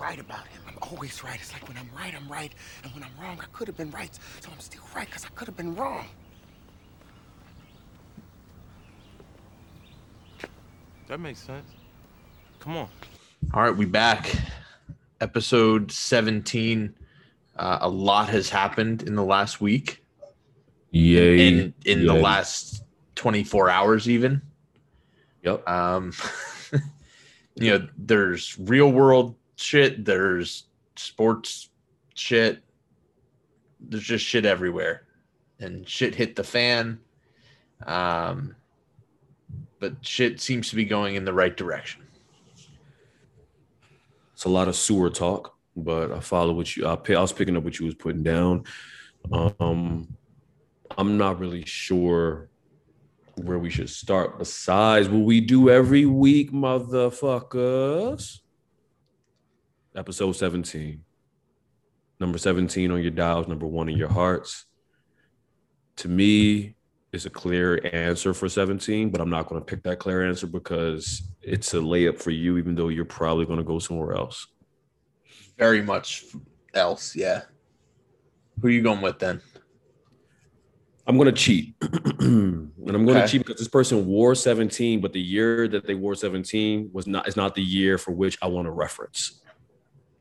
right about him. I'm always right. It's like when I'm right, I'm right. And when I'm wrong, I could have been right. So I'm still right because I could have been wrong. That makes sense. Come on. All right, we back. Episode 17. Uh, a lot has happened in the last week. Yay. In in the last 24 hours even. Yep. Um you know, there's real world shit, there's sports shit. There's just shit everywhere. And shit hit the fan. Um but shit seems to be going in the right direction. It's a lot of sewer talk, but I follow what you. I, I was picking up what you was putting down. Um, I'm not really sure where we should start. Besides what we do every week, motherfuckers. Episode 17. Number 17 on your dials, number one in your hearts. To me, it's a clear answer for 17, but I'm not going to pick that clear answer because it's a layup for you, even though you're probably going to go somewhere else. Very much else, yeah. Who are you going with then? I'm going to cheat. and I'm going Okay. to cheat because this person wore 17, but the year that they wore 17 was not is not the year for which I want to reference.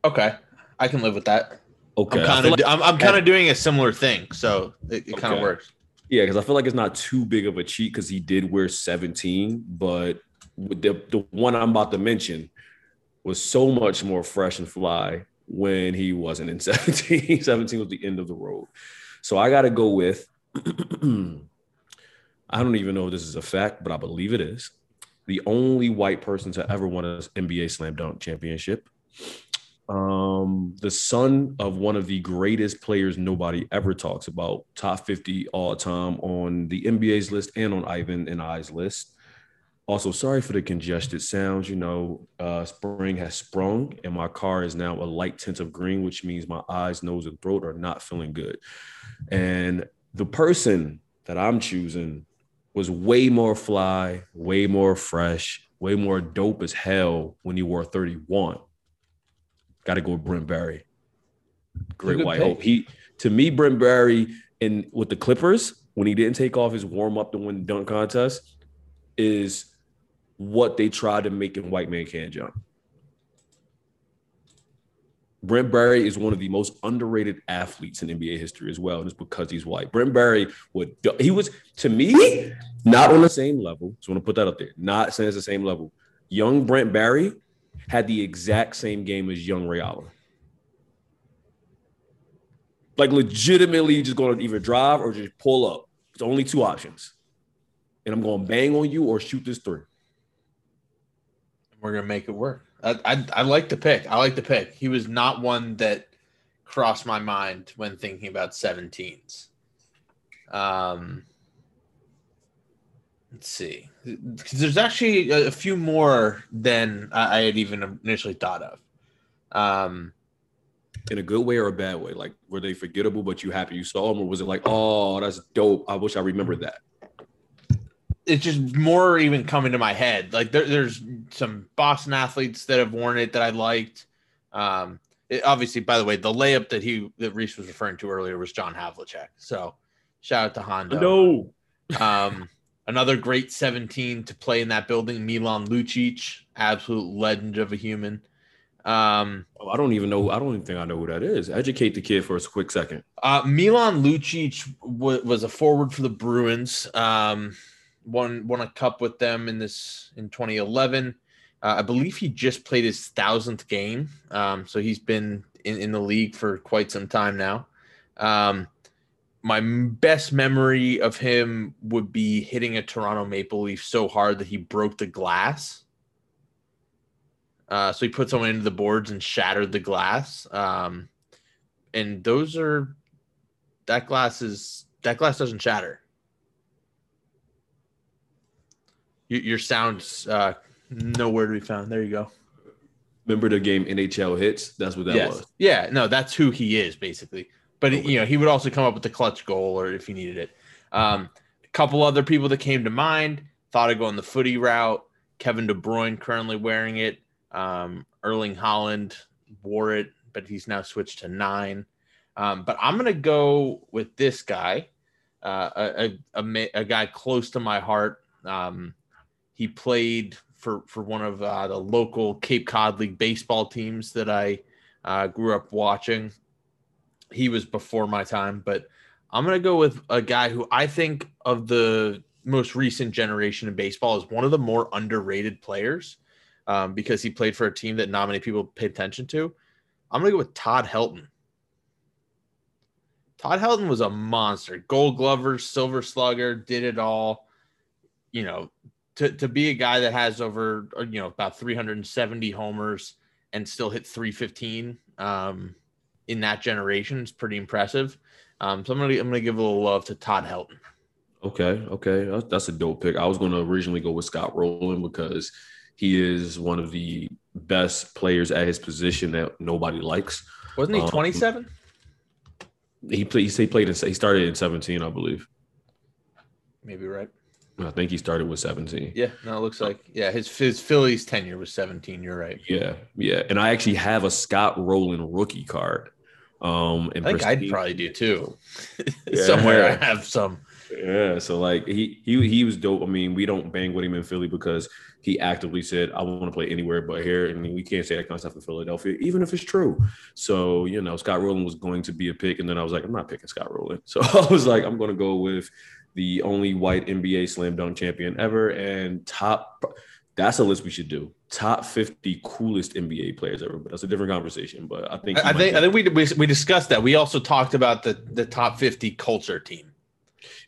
Okay, I can live with that. Okay. I'm kind of like- I'm, I'm kind of doing a similar thing, so it, it kind of Okay. works. Yeah, because I feel like it's not too big of a cheat because he did wear 17, but the, the one I'm about to mention was so much more fresh and fly when he wasn't in 17. 17 was the end of the road. So I got to go with, I don't even know if this is a fact, but I believe it is. The only white person to ever win an NBA slam dunk championship. Um, the son of one of the greatest players nobody ever talks about, top 50 all time on the NBA's list and on Ivan and I's list. Also, sorry for the congested sounds. You know, uh, spring has sprung, and my car is now a light tint of green, which means my eyes, nose, and throat are not feeling good. And the person that I'm choosing was way more fly, way more fresh, way more dope as hell when he wore 31. Got to go with Brent Barry. Great white pick. hope. He to me, Brent Barry, and with the Clippers when he didn't take off his warm up to win the dunk contest, is what they tried to make in White Man Can't Jump. Brent Barry is one of the most underrated athletes in NBA history as well, and it's because he's white. Brent Barry would he was to me not on the same level. So I want to put that up there. Not saying it's the same level. Young Brent Barry had the exact same game as young Ray Allen. Like legitimately just going to either drive or just pull up. It's only two options. And I'm going to bang on you or shoot this three. We're gonna make it work. I, I I like the pick. I like the pick. He was not one that crossed my mind when thinking about 17s. Um, let's see, there's actually a, few more than I, had even initially thought of. Um, In a good way or a bad way? Like were they forgettable, but you happy you saw them, or was it like, oh, that's dope. I wish I remembered that. it's just more even coming to my head. Like there, there's some Boston athletes that have worn it that I liked. Um, it, obviously, by the way, the layup that he that Reese was referring to earlier was John Havlicek. So shout out to Hondo. No. Um, another great 17 to play in that building, Milan Lucic, absolute legend of a human. Um, Oh, I don't even know. I don't even think I know who that is. Educate the kid for a quick second. Uh, Milan Lucic w- was a forward for the Bruins. Um, won won a cup with them in this in 2011. Uh, I believe he just played his thousandth game. Um, so he's been in, in the league for quite some time now. Um, my best memory of him would be hitting a Toronto Maple Leaf so hard that he broke the glass. Uh, so he put someone into the boards and shattered the glass. Um, and those are that glass is that glass doesn't shatter. Your, your sound's uh, nowhere to be found. There you go. Remember the game NHL hits? That's what that yes. was. Yeah, no, that's who he is basically. But you know, he would also come up with the clutch goal or if he needed it. Um, a couple other people that came to mind thought of going the footy route. Kevin De Bruyne currently wearing it. Um, Erling Haaland wore it, but he's now switched to nine. Um, but I'm gonna go with this guy, uh, a, a, a, a guy close to my heart. Um, he played for for one of uh, the local Cape Cod League baseball teams that I uh, grew up watching. He was before my time, but I'm gonna go with a guy who I think of the most recent generation in baseball is one of the more underrated players um, because he played for a team that not many people pay attention to. I'm gonna go with Todd Helton. Todd Helton was a monster, Gold Glover, Silver Slugger, did it all. You know, to to be a guy that has over uh, you know about 370 homers and still hit 315 um, in that generation is pretty impressive. Um, so I'm gonna I'm gonna give a little love to Todd Helton. Okay, okay, that's, that's a dope pick. I was going to originally go with Scott Rolen because he is one of the best players at his position that nobody likes. Wasn't he Um, 27? He played. He, he played in. He started in 17, I believe. Maybe right. I think he started with 17. Yeah, no, it looks like yeah. His his Phillies tenure was 17. You're right. Yeah, yeah. And I actually have a Scott Rolen rookie card. Um, and I think I'd probably do too. Yeah. Somewhere I have some. Yeah, so like he he he was dope. I mean, we don't bang with him in Philly because he actively said, "I want to play anywhere but here," I and we can't say that kind of stuff in Philadelphia, even if it's true. So you know, Scott Rolen was going to be a pick, and then I was like, "I'm not picking Scott Rolen." So I was like, "I'm going to go with the only white NBA slam dunk champion ever and top." That's a list we should do. Top 50 coolest NBA players ever, but that's a different conversation. But I think I think I think we, we we discussed that. We also talked about the the top 50 culture team.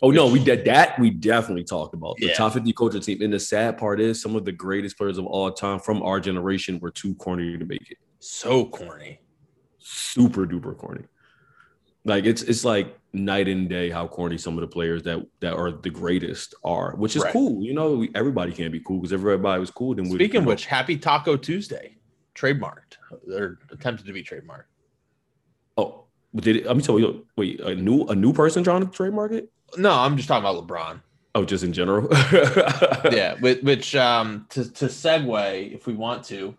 Oh no, we did that. We definitely talked about the Yeah. top 50 culture team. And the sad part is, some of the greatest players of all time from our generation were too corny to make it. So corny. Super duper corny. Like it's it's like night and day how corny some of the players that that are the greatest are, which is Right. cool. You know, we, everybody can't be cool because everybody was cool. Then we Speaking of which, Happy Taco Tuesday, trademarked or attempted to be trademarked. oh, but did it, I'm sorry. Wait, a new a new person trying to trademark it? No, I'm just talking about LeBron. Oh, just in general. yeah, which, which um to to segue if we want to,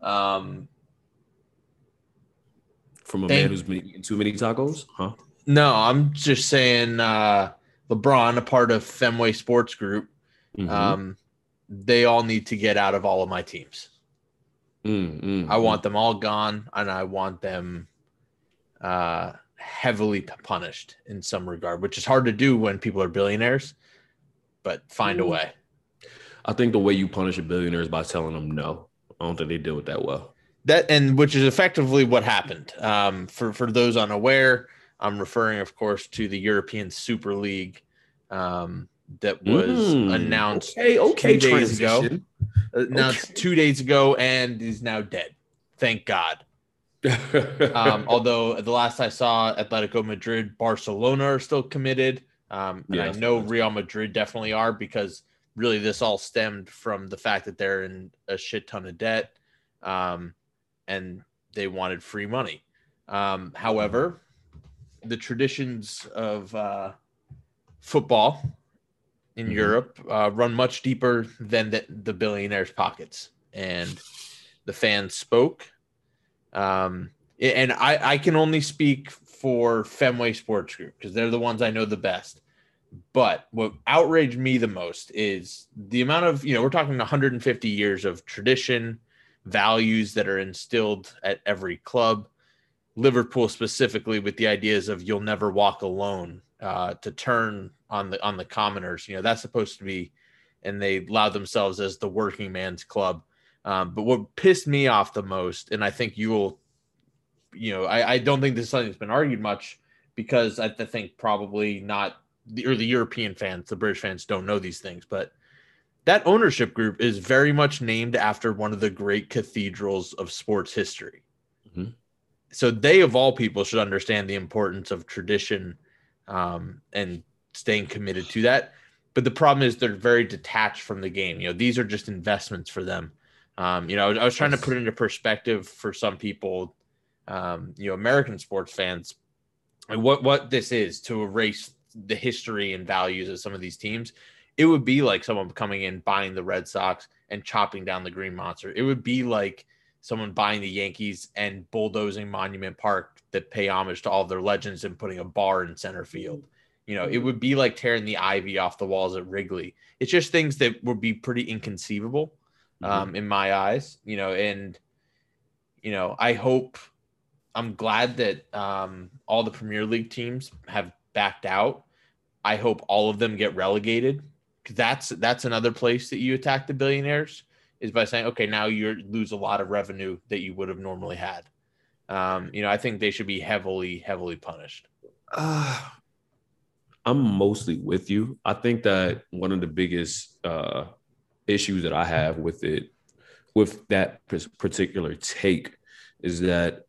um From a Thank- man who's been eating too many tacos, huh? no, I'm just saying uh LeBron, a part of Fenway Sports Group, Mhm. um, they all need to get out of all of my teams. Mm, mm, I want them all gone, and I want them uh, heavily punished in some regard, which is hard to do when people are billionaires. But find a Mm. way. I think the way you punish a billionaire is by telling them no. I don't think they deal with that well. That and which is effectively what happened. Um, for for those unaware, I'm referring, of course, to the European Super League um, that was Mm, announced Okay, okay, two days ago. transition. announced two days ago and is now dead. Thank God. Um, although the last I saw, Atletico Madrid, Barcelona are still committed. Um, and Yeah, I know. Real Madrid definitely are because really this all stemmed from the fact that they're in a shit ton of debt um, and they wanted free money. Um, however, the traditions of uh, football in Mhm. Europe uh, run much deeper than the, the billionaires' pockets. And the fans spoke. Um, and I, I can only speak for Fenway Sports Group because they're the ones I know the best. But what outraged me the most is the amount of, you know, we're talking 150 years of tradition, values that are instilled at every club. Liverpool specifically with the ideas of you'll never walk alone uh, to turn on the on the commoners. You know that's supposed to be, and they allow themselves as the working man's club. Um, but what pissed me off the most, and I think you will, you know, I, I don't think this is something that's been argued much because I think probably not the or the European fans, the British fans don't know these things, but that ownership group is very much named after one of the great cathedrals of sports history. Mhm. So they, of all people, should understand the importance of tradition um, and staying committed to that. But the problem is they're very detached from the game. You know, these are just investments for them. Um, you know, I was, I was trying to put into perspective for some people, um, you know, American sports fans, what what this is to erase the history and values of some of these teams. It would be like someone coming in, buying the Red Sox and chopping down the Green Monster. It would be like someone buying the Yankees and bulldozing Monument Park that pay homage to all of their legends and putting a bar in center field. You know, it would be like tearing the ivy off the walls at Wrigley. It's just things that would be pretty inconceivable um, in my eyes, you know, and, you know, I hope, I'm glad that um, all the Premier League teams have backed out. I hope all of them get relegated that's that's another place that you attack the billionaires is by saying, okay, now you lose a lot of revenue that you would have normally had. Um, you know, I think they should be heavily, heavily punished. Uh, I'm mostly with you. I think that one of the biggest uh, issues that I have with it, with that particular take, is that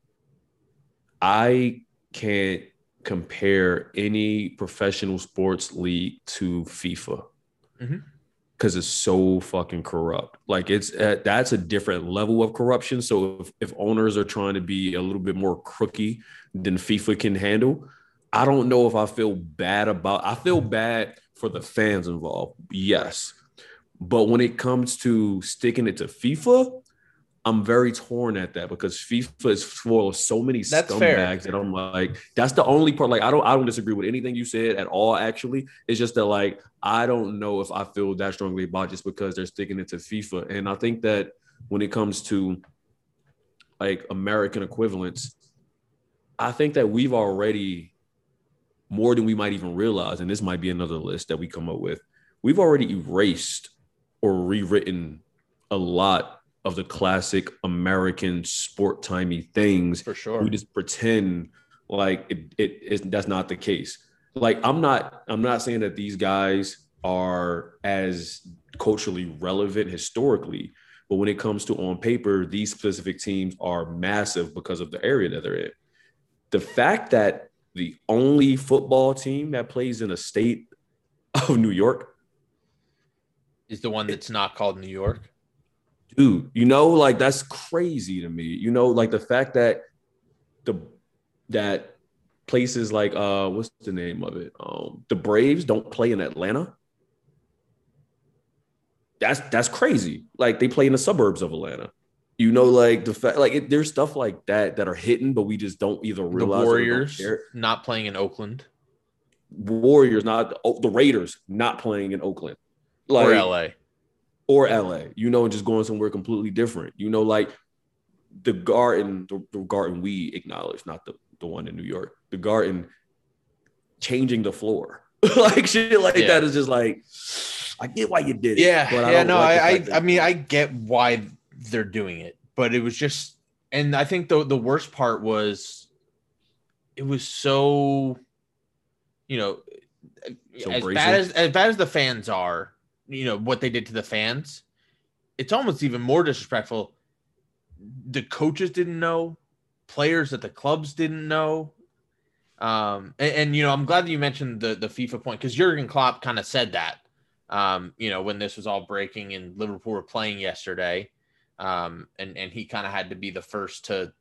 I can't compare any professional sports league to FIFA because mm-hmm. it's so fucking corrupt. Like it's uh, that's a different level of corruption. So if, if owners are trying to be a little bit more crooky than FIFA can handle, I don't know if I feel bad about. I feel bad for the fans involved, yes, but when it comes to sticking it to FIFA, I'm very torn at that because FIFA is full of so many that's scumbags fair. that I'm like, that's the only part. Like, I don't, I don't disagree with anything you said at all. Actually, it's just that like I don't know if I feel that strongly about just because they're sticking it to FIFA, and I think that when it comes to like American equivalents, I think that we've already more than we might even realize, and this might be another list that we come up with. We've already erased or rewritten a lot of the classic American sport timey things. For sure. We just pretend like it, it is that's not the case. Like I'm not I'm not saying that these guys are as culturally relevant historically, but when it comes to on paper, these specific teams are massive because of the area that they're in. The fact that the only football team that plays in a state of New York is the one that's not called New York. Dude, you know, like that's crazy to me. You know, like the fact that the that places like uh what's the name of it? Um the Braves don't play in Atlanta. That's that's crazy. Like they play in the suburbs of Atlanta. You know, like the fact, like it, there's stuff like that that are hidden, but we just don't either realize. The Warriors not playing in Oakland. Warriors not the Raiders not playing in Oakland, like, or LA, or LA. You know, and just going somewhere completely different. You know, like the Garden, the, the Garden we acknowledge, not the the one in New York. The Garden changing the floor, like shit like yeah. that is just like. I get why you did it. Yeah, yeah, no, like I, I, I mean, I get why they're doing it, but it was just, and I think the the worst part was, it was so, you know, so as bad as as bad as the fans are, you know what they did to the fans, it's almost even more disrespectful. The coaches didn't know, players at the clubs didn't know. Um, and, and you know, I'm glad that you mentioned the the FIFA point because Jurgen Klopp kind of said that. Um, you know, when this was all breaking and Liverpool were playing yesterday, um, and and he kind of had to be the first to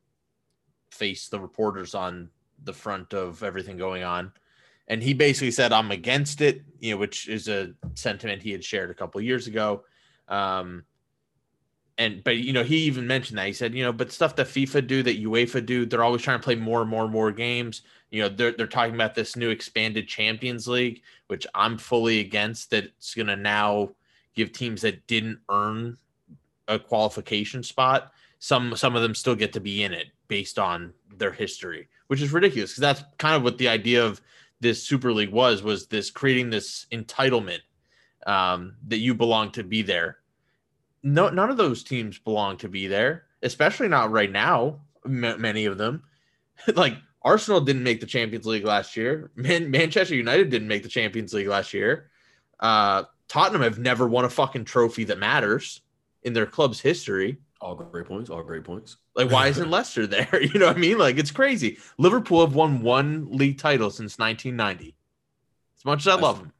face the reporters on the front of everything going on. And he basically said, "I'm against it," you know, which is a sentiment he had shared a couple years ago. Um, and but you know, he even mentioned that he said, you know, but stuff that FIFA do, that UEFA do, they're always trying to play more and more and more games. You know, they're they're talking about this new expanded Champions League, which I'm fully against. That it's going to now give teams that didn't earn a qualification spot, some some of them still get to be in it based on their history, which is ridiculous because that's kind of what the idea of this Super League was was this creating this entitlement um, that you belong to be there. No, none of those teams belong to be there, especially not right now. M- many of them, like Arsenal, didn't make the Champions League last year. Man- Manchester United didn't make the Champions League last year. Uh, Tottenham have never won a fucking trophy that matters in their club's history. All great points. All great points. Like, why isn't Leicester there? You know what I mean? Like, it's crazy. Liverpool have won one league title since 1990. As much as I love them,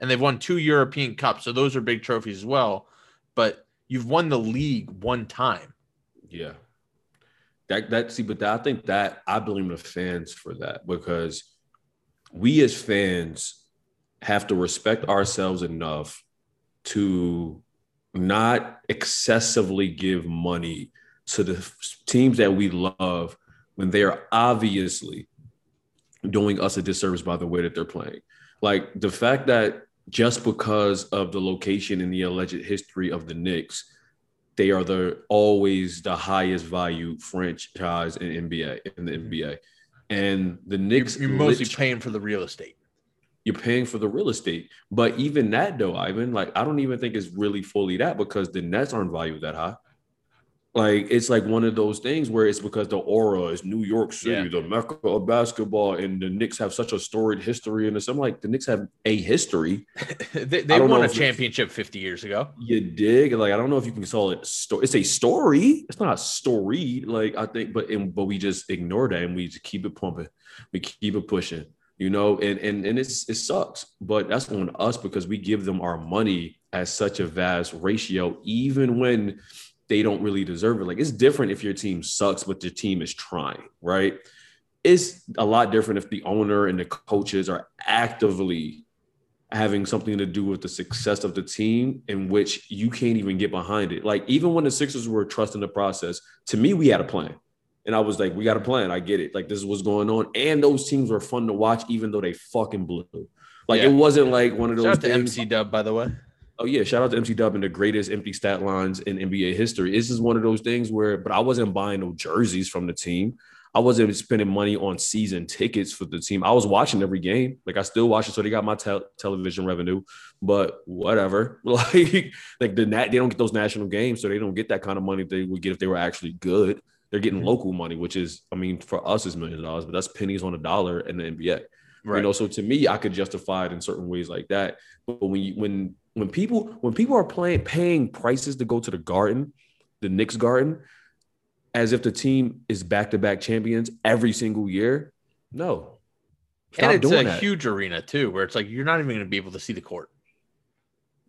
and they've won two European Cups, so those are big trophies as well. But you've won the league one time. Yeah. That that see, but that, I think that I blame the fans for that because we as fans have to respect ourselves enough to not excessively give money to the teams that we love when they are obviously doing us a disservice by the way that they're playing. Like the fact that just because of the location and the alleged history of the Knicks, they are the always the highest value franchise in NBA in the NBA. And the Knicks You're mostly lit- paying for the real estate. You're paying for the real estate. But even that though, Ivan, like I don't even think it's really fully that because the Nets aren't valued that high. Like it's like one of those things where it's because the aura is New York City, Yeah. the mecca of basketball, and the Knicks have such a storied history. And it's I'm like the Knicks have a history. they they won a championship 50 years ago. You dig? Like I don't know if you can call it story. It's a story. It's not a story. Like I think, but and, but we just ignore that and we just keep it pumping. We keep it pushing. You know, and and and it's it sucks, but that's on us because we give them our money at such a vast ratio, even when they don't really deserve it. Like it's different if your team sucks, but your team is trying, right? It's a lot different if the owner and the coaches are actively having something to do with the success of the team in which you can't even get behind it. Like even when the Sixers were trusting the process, to me, we had a plan. And I was like, we got a plan. I get it. Like this is what's going on. And those teams were fun to watch, even though they fucking blew. Like Yeah. it wasn't like one of those Shout out to. MC Dub, by the way. Oh yeah, shout out to MC Dub and the greatest empty stat lines in NBA history. This is one of those things where, but I wasn't buying no jerseys from the team. I wasn't spending money on season tickets for the team. I was watching every game. Like I still watch it, so they got my tel- television revenue. But whatever, like like the nat they don't get those national games, so they don't get that kind of money they would get if they were actually good. They're getting Mhm. local money, which is, I mean, for us is millions of dollars, but that's pennies on a dollar in the NBA. Right. You know, so to me, I could justify it in certain ways like that. But when you, when when people when people are playing paying prices to go to the Garden, the Knicks Garden, as if the team is back to back champions every single year, no. Stop and it's doing a that. huge arena too, where it's like you're not even going to be able to see the court.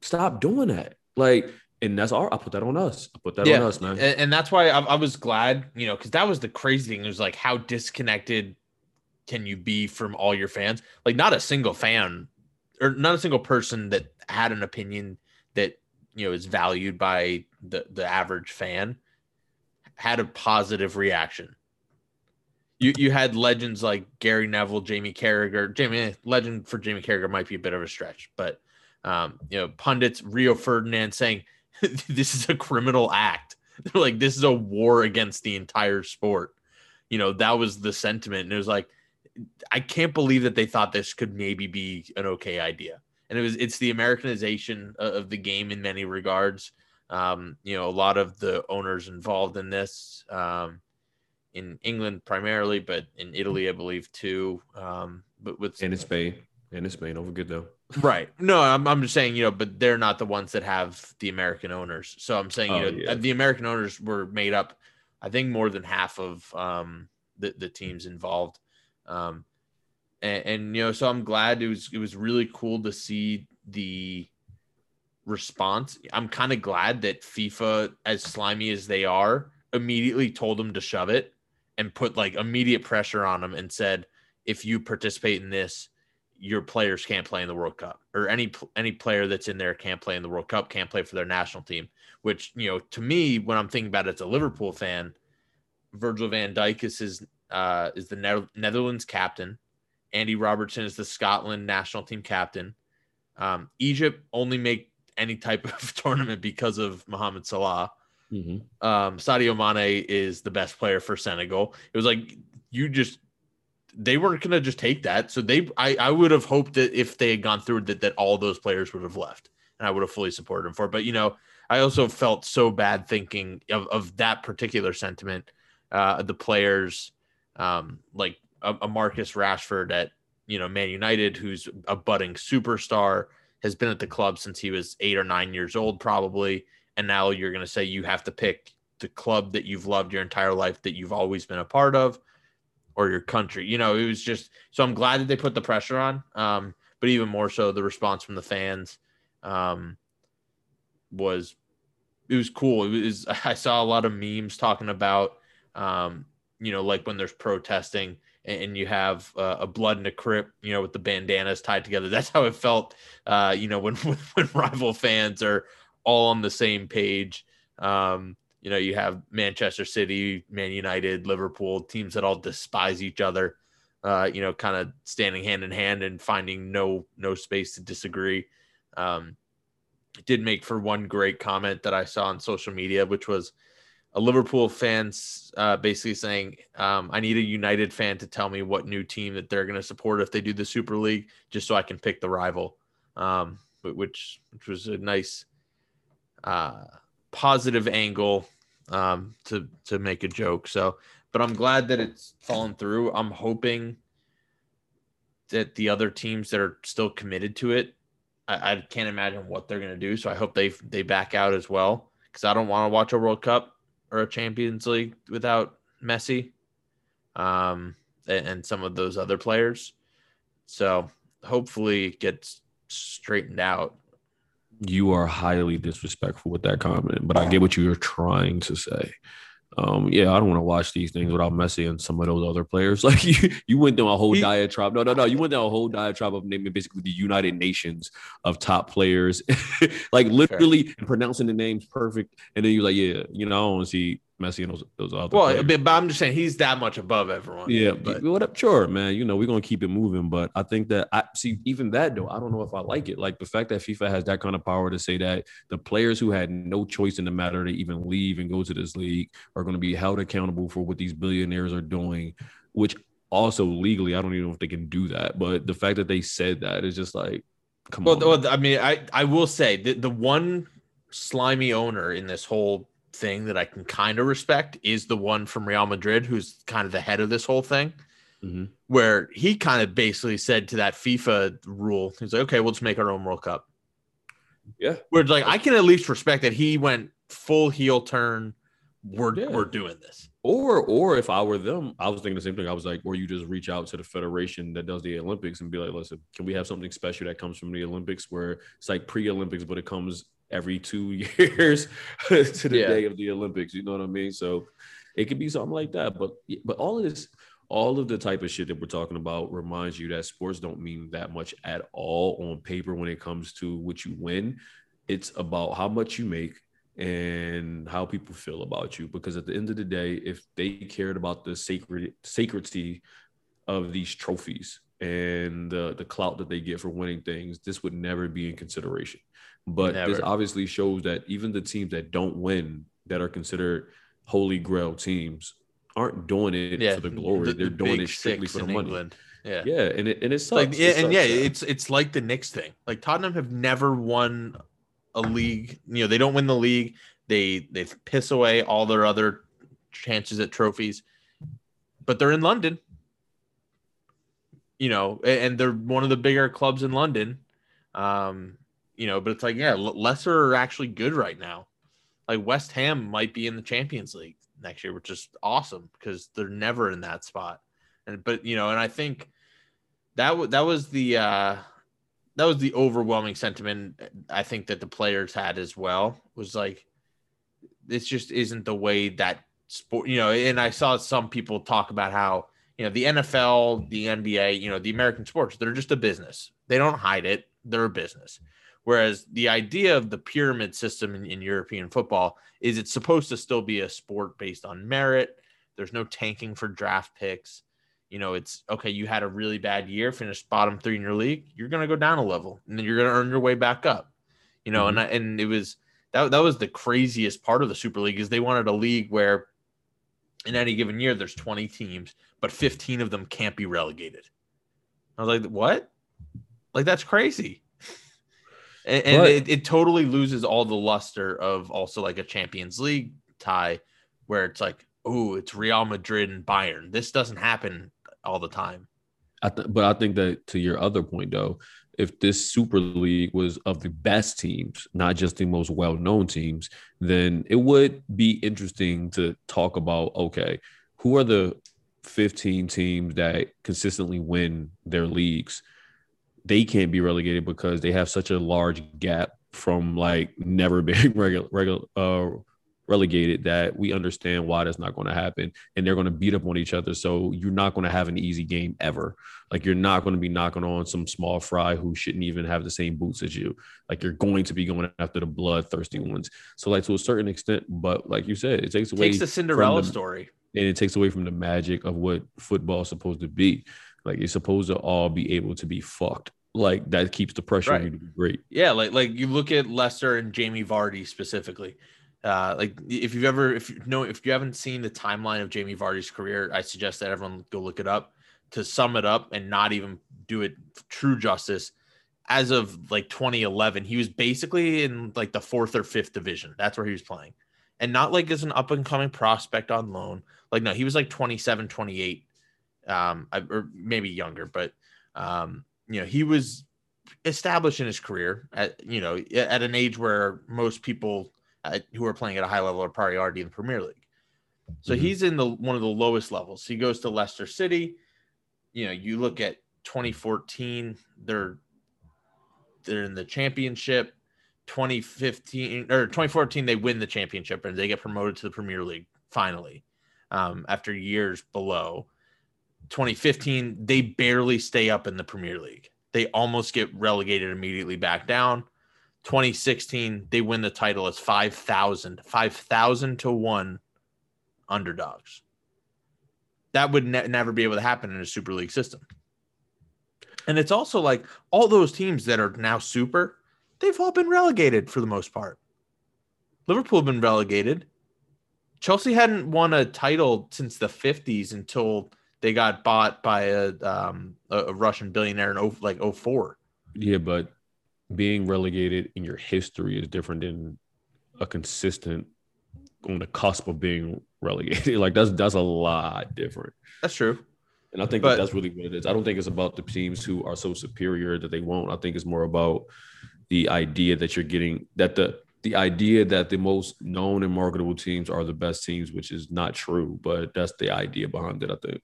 Stop doing that. Like, and that's our. I put that on us. I put that Yeah. on us, man. And, and that's why I, I was glad, you know, because that was the crazy thing. It was like, how disconnected can you be from all your fans? Like, not a single fan or not a single person that had an opinion that you know is valued by the the average fan had a positive reaction. You you had legends like Gary Neville, Jamie Carragher. Jamie eh, legend for Jamie Carragher might be a bit of a stretch, but um, you know pundits Rio Ferdinand saying this is a criminal act. They're like this is a war against the entire sport. You know that was the sentiment, and it was like I can't believe that they thought this could maybe be an okay idea. And it was it's the Americanization of the game in many regards. Um, you know, a lot of the owners involved in this um, in England primarily, but in Italy, I believe too. Um, but with and in Spain. And in Spain. Don't forget though. Right, no, I'm I'm just saying, you know, but they're not the ones that have the American owners. So I'm saying, you Oh, know, yeah. the American owners were made up. I think more than half of um, the the teams involved. Um, and, and you know, so I'm glad it was it was really cool to see the response. I'm kind of glad that FIFA, as slimy as they are, immediately told them to shove it and put like immediate pressure on them and said, if you participate in this, your players can't play in the World Cup, or any any player that's in there can't play in the World Cup, can't play for their national team. Which you know, to me, when I'm thinking about it as a Liverpool fan, Virgil Van Dijk is his uh, is the Netherlands captain. Andy Robertson is the Scotland national team captain. Um, Egypt only make any type of tournament because of Mohamed Salah. Mm-hmm. Um, Sadio Mane is the best player for Senegal. It was like you just they weren't gonna just take that. So they I, I would have hoped that if they had gone through that that all those players would have left and I would have fully supported them for it. But you know, I also felt so bad thinking of, of that particular sentiment. Uh the players um like a, a Marcus Rashford at you know Man United, who's a budding superstar, has been at the club since he was eight or nine years old, probably. And now you're going to say you have to pick the club that you've loved your entire life, that you've always been a part of, or your country. You know, it was just so I'm glad that they put the pressure on. Um, but even more so, the response from the fans um, was it was cool. It was I saw a lot of memes talking about um, you know, like when there's protesting and, and you have uh, a blood and a crip, you know, with the bandanas tied together. That's how it felt, uh, you know, when when rival fans are all on the same page. Um, you know, you have Manchester City, Man United, Liverpool, teams that all despise each other. Uh, you know, kind of standing hand in hand and finding no no space to disagree. Um, it did make for one great comment that I saw on social media, which was a Liverpool fans uh, basically saying, um, "I need a United fan to tell me what new team that they're going to support if they do the Super League, just so I can pick the rival." Um, which which was a nice uh, positive angle um, to to make a joke. So, but I'm glad that it's fallen through. I'm hoping that the other teams that are still committed to it, I, I can't imagine what they're going to do. So I hope they they back out as well because I don't want to watch a World Cup or a Champions League without Messi, um, and, and some of those other players. So hopefully it gets straightened out. You are highly disrespectful with that comment, but I get what you're trying to say. Um, yeah, I don't want to watch these things without Messi and some of those other players. Like you, you went down a whole he, diatribe. No, no, no. You went down a whole diatribe of naming basically the United Nations of top players, like literally sure. pronouncing the names perfect. And then you're like, yeah, you know, I don't see Messi and those those other. Well, but, but, I'm just saying he's that much above everyone. Yeah, but what up? Sure, man. You know we're gonna keep it moving, but I think that I see even that though. I don't know if I like it. Like the fact that FIFA has that kind of power to say that the players who had no choice in the matter to even leave and go to this league are going to be held accountable for what these billionaires are doing, which also legally I don't even know if they can do that. But the fact that they said that is just like, come well, on. Well, I mean, I I will say the the one slimy owner in this whole thing that I can kind of respect is the one from Real Madrid, who's kind of the head of this whole thing, mm-hmm. where he kind of basically said to that FIFA rule, he's like, okay, we'll just make our own World Cup. Yeah. Where it's like I can at least respect that he went full heel turn. We're yeah. we're doing this. Or or if I were them, I was thinking the same thing. I was like, or you just reach out to the federation that does the Olympics and be like, listen, can we have something special that comes from the Olympics where it's like pre-Olympics, but it comes every two years to the yeah. day of the Olympics. You know what I mean? So it could be something like that. But but all of this, all of the type of shit that we're talking about reminds you that sports don't mean that much at all on paper when it comes to what you win. It's about how much you make and how people feel about you. Because at the end of the day, if they cared about the sacred sacredity of these trophies and the, the clout that they get for winning things, this would never be in consideration. But Never. this obviously shows that even the teams that don't win, that are considered holy grail teams, aren't doing it yeah. for the glory. The, They're the doing it strictly for the money. England. Yeah, yeah, and it and it sucks. Like, yeah, it and yeah, it's it's like the Knicks thing. Like Tottenham have never won a league. You know, they don't win the league. They they piss away all their other chances at trophies, but they're in London. You know, and they're one of the bigger clubs in London. Um, you know, but it's like, yeah, lesser are actually good right now. Like West Ham might be in the Champions League next year, which is awesome because they're never in that spot. And but you know, and I think that w- that was the uh that was the overwhelming sentiment I think that the players had as well was like this just isn't the way that sport you know and I saw some people talk about how you know the NFL the NBA you know the American sports they're just a business they don't hide it they're a business Whereas the idea of the pyramid system in, in, European football is it's supposed to still be a sport based on merit. There's no tanking for draft picks. You know, it's okay, you had a really bad year, finished bottom three in your league, you're gonna go down a level and then you're gonna earn your way back up. You know, mm-hmm. and and it was that that was the craziest part of the Super League is they wanted a league where in any given year there's 20 teams, but 15 of them can't be relegated. I was like, what? Like that's crazy and, and it, it totally loses all the luster of also like a Champions League tie, where it's like, oh, it's Real Madrid and Bayern. This doesn't happen all the time. I th- but I think that to your other point though, if this Super League was of the best teams, not just the most well-known teams, then it would be interesting to talk about. Okay, who are the 15 teams that consistently win their leagues? They can't be relegated because they have such a large gap from like never being regular regular uh relegated that we understand why that's not going to happen and they're going to beat up on each other. So you're not going to have an easy game ever. Like you're not going to be knocking on some small fry who shouldn't even have the same boots as you. Like you're going to be going after the bloodthirsty ones. So like to a certain extent but like you said it takes away Takes the Cinderella the- story. and it takes away from the magic of what football is supposed to be like you're supposed to all be able to be fucked like that keeps the pressure on you to be great Yeah, like like you look at Leicester and Jamie Vardy specifically. Uh, like if you've ever if you know if you haven't seen the timeline of Jamie Vardy's career, I suggest that everyone go look it up. To sum it up and not even do it true justice, as of like 2011, he was basically in like the fourth or fifth division. That's where he was playing, and not like as an up and coming prospect on loan. Like no, he was like 27, 28, um, or maybe younger, but um, you know he was established in his career at you know at an age where most people uh, who are playing at a high level are probably already in the Premier League. So Mhm. he's in the one of the lowest levels. He goes to Leicester City. You know, you look at 2014, they're they're in the championship. 2015 or 2014, they win the championship and they get promoted to the Premier League finally um, after years below. 2015, they barely stay up in the Premier League. They almost get relegated immediately back down. 2016, they win the title as 5,000, 5,000 to one underdogs. That would ne- never be able to happen in a Super League system. And it's also like all those teams that are now super, they've all been relegated for the most part. Liverpool have been relegated. Chelsea hadn't won a title since the 50s until they got bought by a um, a, Russian billionaire in oh, like 04. Yeah, but being relegated in your history is different than a consistent on the cusp of being relegated. Like that's that's a lot different. That's true. And I think But- that that's really what it is. I don't think it's about the teams who are so superior that they won't. I think it's more about the idea that you're getting that the the idea that the most known and marketable teams are the best teams, which is not true, but that's the idea behind it. I think.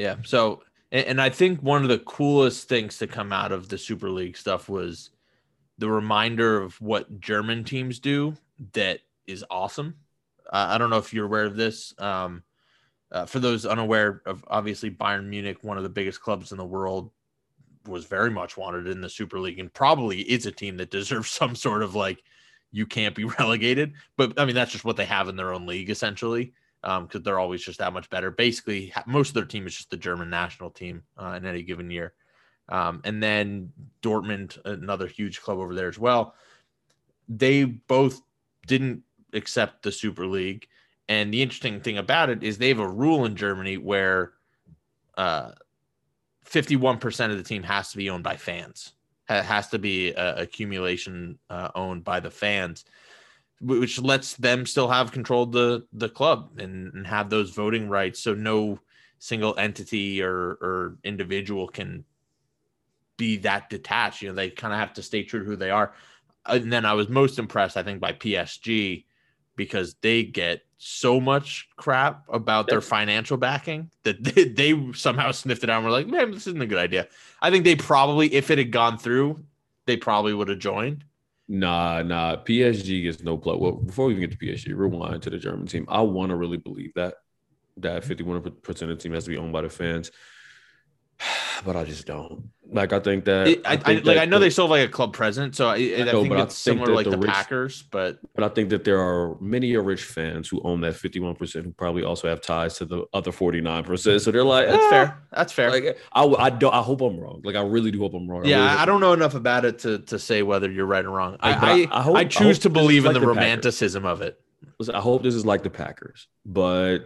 Yeah. So, and, and I think one of the coolest things to come out of the Super League stuff was the reminder of what German teams do that is awesome. Uh, I don't know if you're aware of this. Um, uh, for those unaware of, obviously Bayern Munich, one of the biggest clubs in the world, was very much wanted in the Super League, and probably is a team that deserves some sort of like you can't be relegated. But I mean, that's just what they have in their own league essentially because they're always just that much better. Basically, most of their team is just the German national team uh, in any given year. Um, and then Dortmund, another huge club over there as well. They both didn't accept the Super League. And the interesting thing about it is they have a rule in Germany where uh, 51% of the team has to be owned by fans. it has to be a accumulation uh, owned by the fans which lets them still have control of the the club and, and have those voting rights. So no single entity or or individual can be that detached. You know they kind of have to stay true to who they are. And then i was most impressed i think by psg because they get so much crap about their financial backing that they, they somehow sniffed it out and were like man this isn't a good idea. I think they probably if it had gone through they probably would have joined Nah, nah. PSG gets no play. Well, before we even get to PSG, rewind to the German team. I want to really believe that that mm-hmm. 51% of the team has to be owned by the fans, but I just don't. Like, I think that It- I, I, think like that I know the- they still have like a club president, so I, I, know, think it's think similar like the the, rich- Packers, but But I think that there are many a rich fans who own that 51% who probably also have ties to the other 49%. So they're like, that's "Ah." fair. That's fair. Like, I, I don't. I hope I'm wrong. Like, I really do hope I'm wrong. yeah, I, hope- I don't know enough about it to to say whether you're right or wrong. I, I- hope- choose to believe in like the Packers. romanticism of it. I hope this is like the Packers, but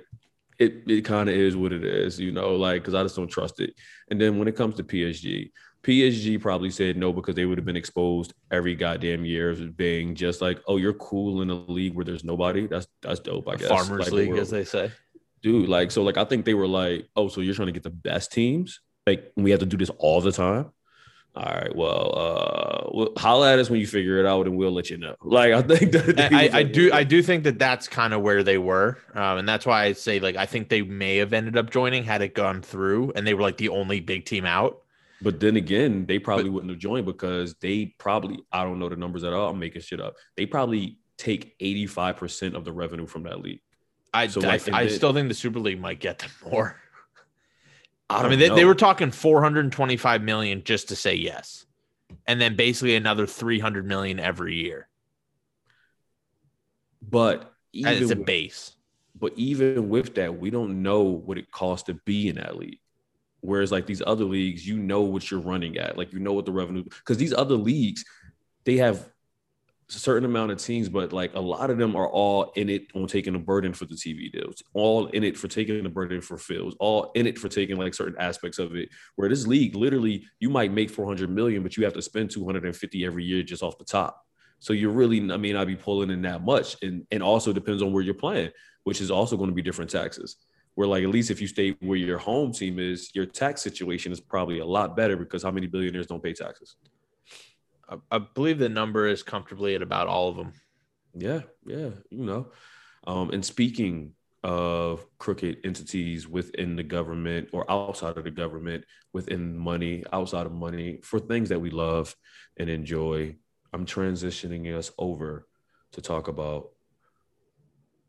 it it kind of is what it is, you know, like because I just don't trust it. And then when it comes to PSG, PSG probably said no because they would have been exposed every goddamn year as being just like, oh, you're cool in a league where there's nobody. That's that's dope, I guess. Farmers Like, League, as they say. dude. Like, so like I think they were like, oh, so you're trying to get the best teams? Like we have to do this all the time. All right, well, uh, well, holla at us when you figure it out, and we'll let you know. Like, I think that I, I do I do think that that's kind of where they were, um, and that's why I say like I think they may have ended up joining had it gone through, and they were like the only big team out. But then again, they probably wouldn't have joined because they probably, I don't know the numbers at all. I'm making shit up. They probably take 85% of the revenue from that league. I, So, I, like, and I still think the Super League might get them more. I, I mean, they, they were talking 425 million just to say yes, and then basically another 300 million every year but even as a with- base. But even with that, we don't know what it costs to be in that league. Whereas like these other leagues, you know what you're running at. Like you know what the revenue because these other leagues, they have certain amount of teams, but like a lot of them are all in it on taking a burden for the TV deals, all in it for taking the burden for fields, all in it for taking like certain aspects of it. Where this league, literally, you might make 400 million, but you have to spend 250 every year just off the top. So you're really, I mean, I'd be pulling in that much. And and also depends on where you're playing, which is also going to be different taxes. Where like at least if you stay where your home team is, your tax situation is probably a lot better because how many billionaires don't pay taxes? I, I believe the number is comfortably at about all of them. Yeah, yeah, you know. Um, and speaking of crooked entities within the government or outside of the government, within money, outside of money, for things that we love and enjoy, I'm transitioning us over to talk about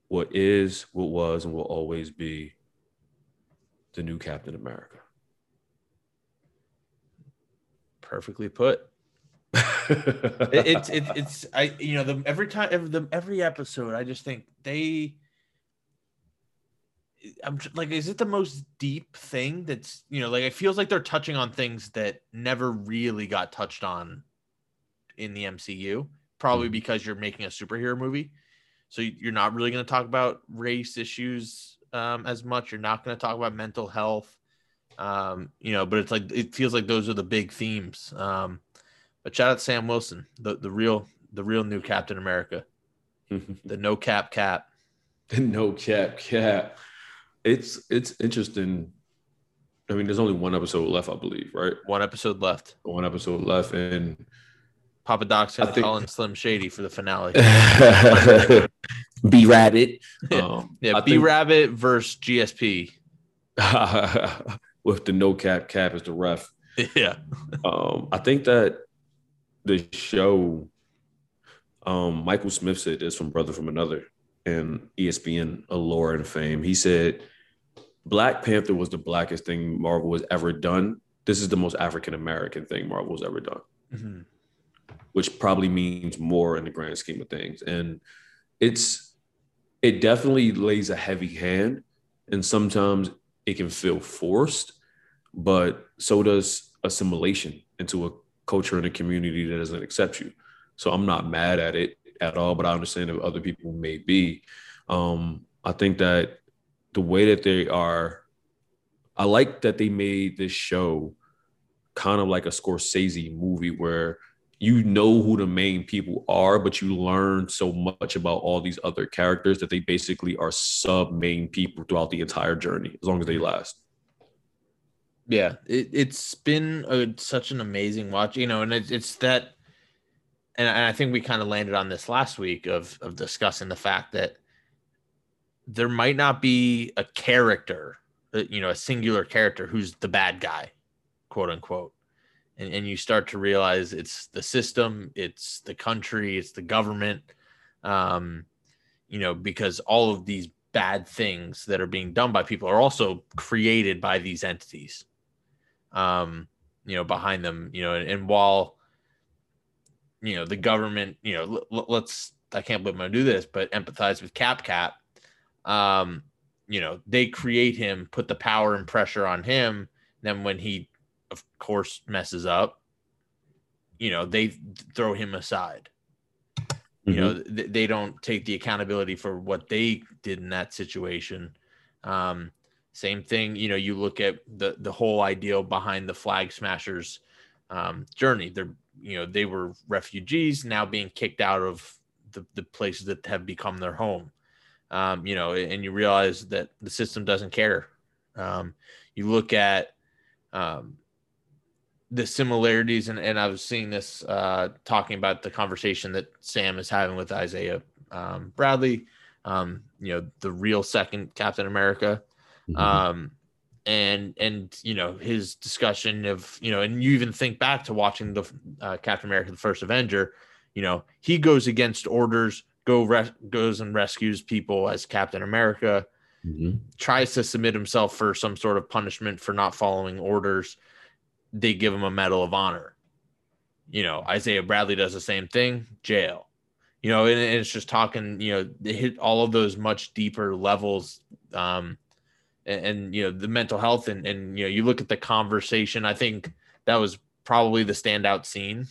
what is, what was, and will always be the new Captain America. Perfectly put. It- it's it's it's I you know the every time every the every episode I just think they I'm like is it the most deep thing that's you know like it feels like they're touching on things that never really got touched on in the MCU probably Mhm. because you're making a superhero movie. So you- you're not really going to talk about race issues um, as much. You're not going to talk about mental health. Um, you know but it's like it feels like those are the big themes. Um, but shout out to Sam Wilson, the, the real the real new Captain America, the no cap cap. The no cap cap. It's it's interesting. I mean, there's only one episode left, I believe, right? One episode left. One episode left, and Papa Doc's gonna think- call in Slim Shady for the finale. B Rabbit. Yeah. Um, Yeah, I B think- Rabbit versus GSP. with the no cap cap as the ref. yeah, Um, I think that the show, um, Michael Smith said this from Brother from Another and ESPN Allure and Fame. He said Black Panther was the blackest thing Marvel has ever done. This is the most African American thing Marvel's ever done, Mhm. which probably means more in the grand scheme of things. And it's it definitely lays a heavy hand, and sometimes it can feel forced, but so does assimilation into a culture and a community that doesn't accept you. So I'm not mad at it at all, but I understand that other people may be. Um, I think that the way that they are, I like that they made this show kind of like a Scorsese movie where you know who the main people are, but you learn so much about all these other characters that they basically are sub main people throughout the entire journey, as long as they last. Yeah. It, it's been a, such an amazing watch, you know, and it's it's that, and I I think we kind of landed on this last week of of discussing the fact that there might not be a character, uh, you know, a singular character who's the bad guy, quote unquote. And, and you start to realize it's the system, it's the country, it's the government, um, you know, because all of these bad things that are being done by people are also created by these entities, um, you know, behind them, you know, and, and while, you know, the government, you know, l- let's, I can't believe I'm going to do this, but empathize with Cap Cap um, you know, they create him, put the power and pressure on him. Then when he, of course, messes up, you know, they throw him aside. You know, th- they don't take the accountability for what they did in that situation. Um, same thing, you know, you look at the the whole ideal behind the flag smashers um, journey. They're, you know, they were refugees now being kicked out of the, the places that have become their home um, you know, and you realize that the system doesn't care. Um, you look at um, the similarities, and, and I was seeing this uh, talking about the conversation that Sam is having with Isaiah um, Bradley, um, you know, the real second Captain America. Mhm. Um, and and you know his discussion of you know and you even think back to watching the uh, captain america the first avenger you know he goes against orders go res- goes and rescues people as Captain America, Mhm. tries to submit himself for some sort of punishment for not following orders. They give him a Medal of Honor. You know, Isaiah Bradley does the same thing, jail. You know, and, and it's just talking, you know, they hit all of those much deeper levels. Um, and, and you know, the mental health and, and, you know, you look at the conversation, I think that was probably the standout scene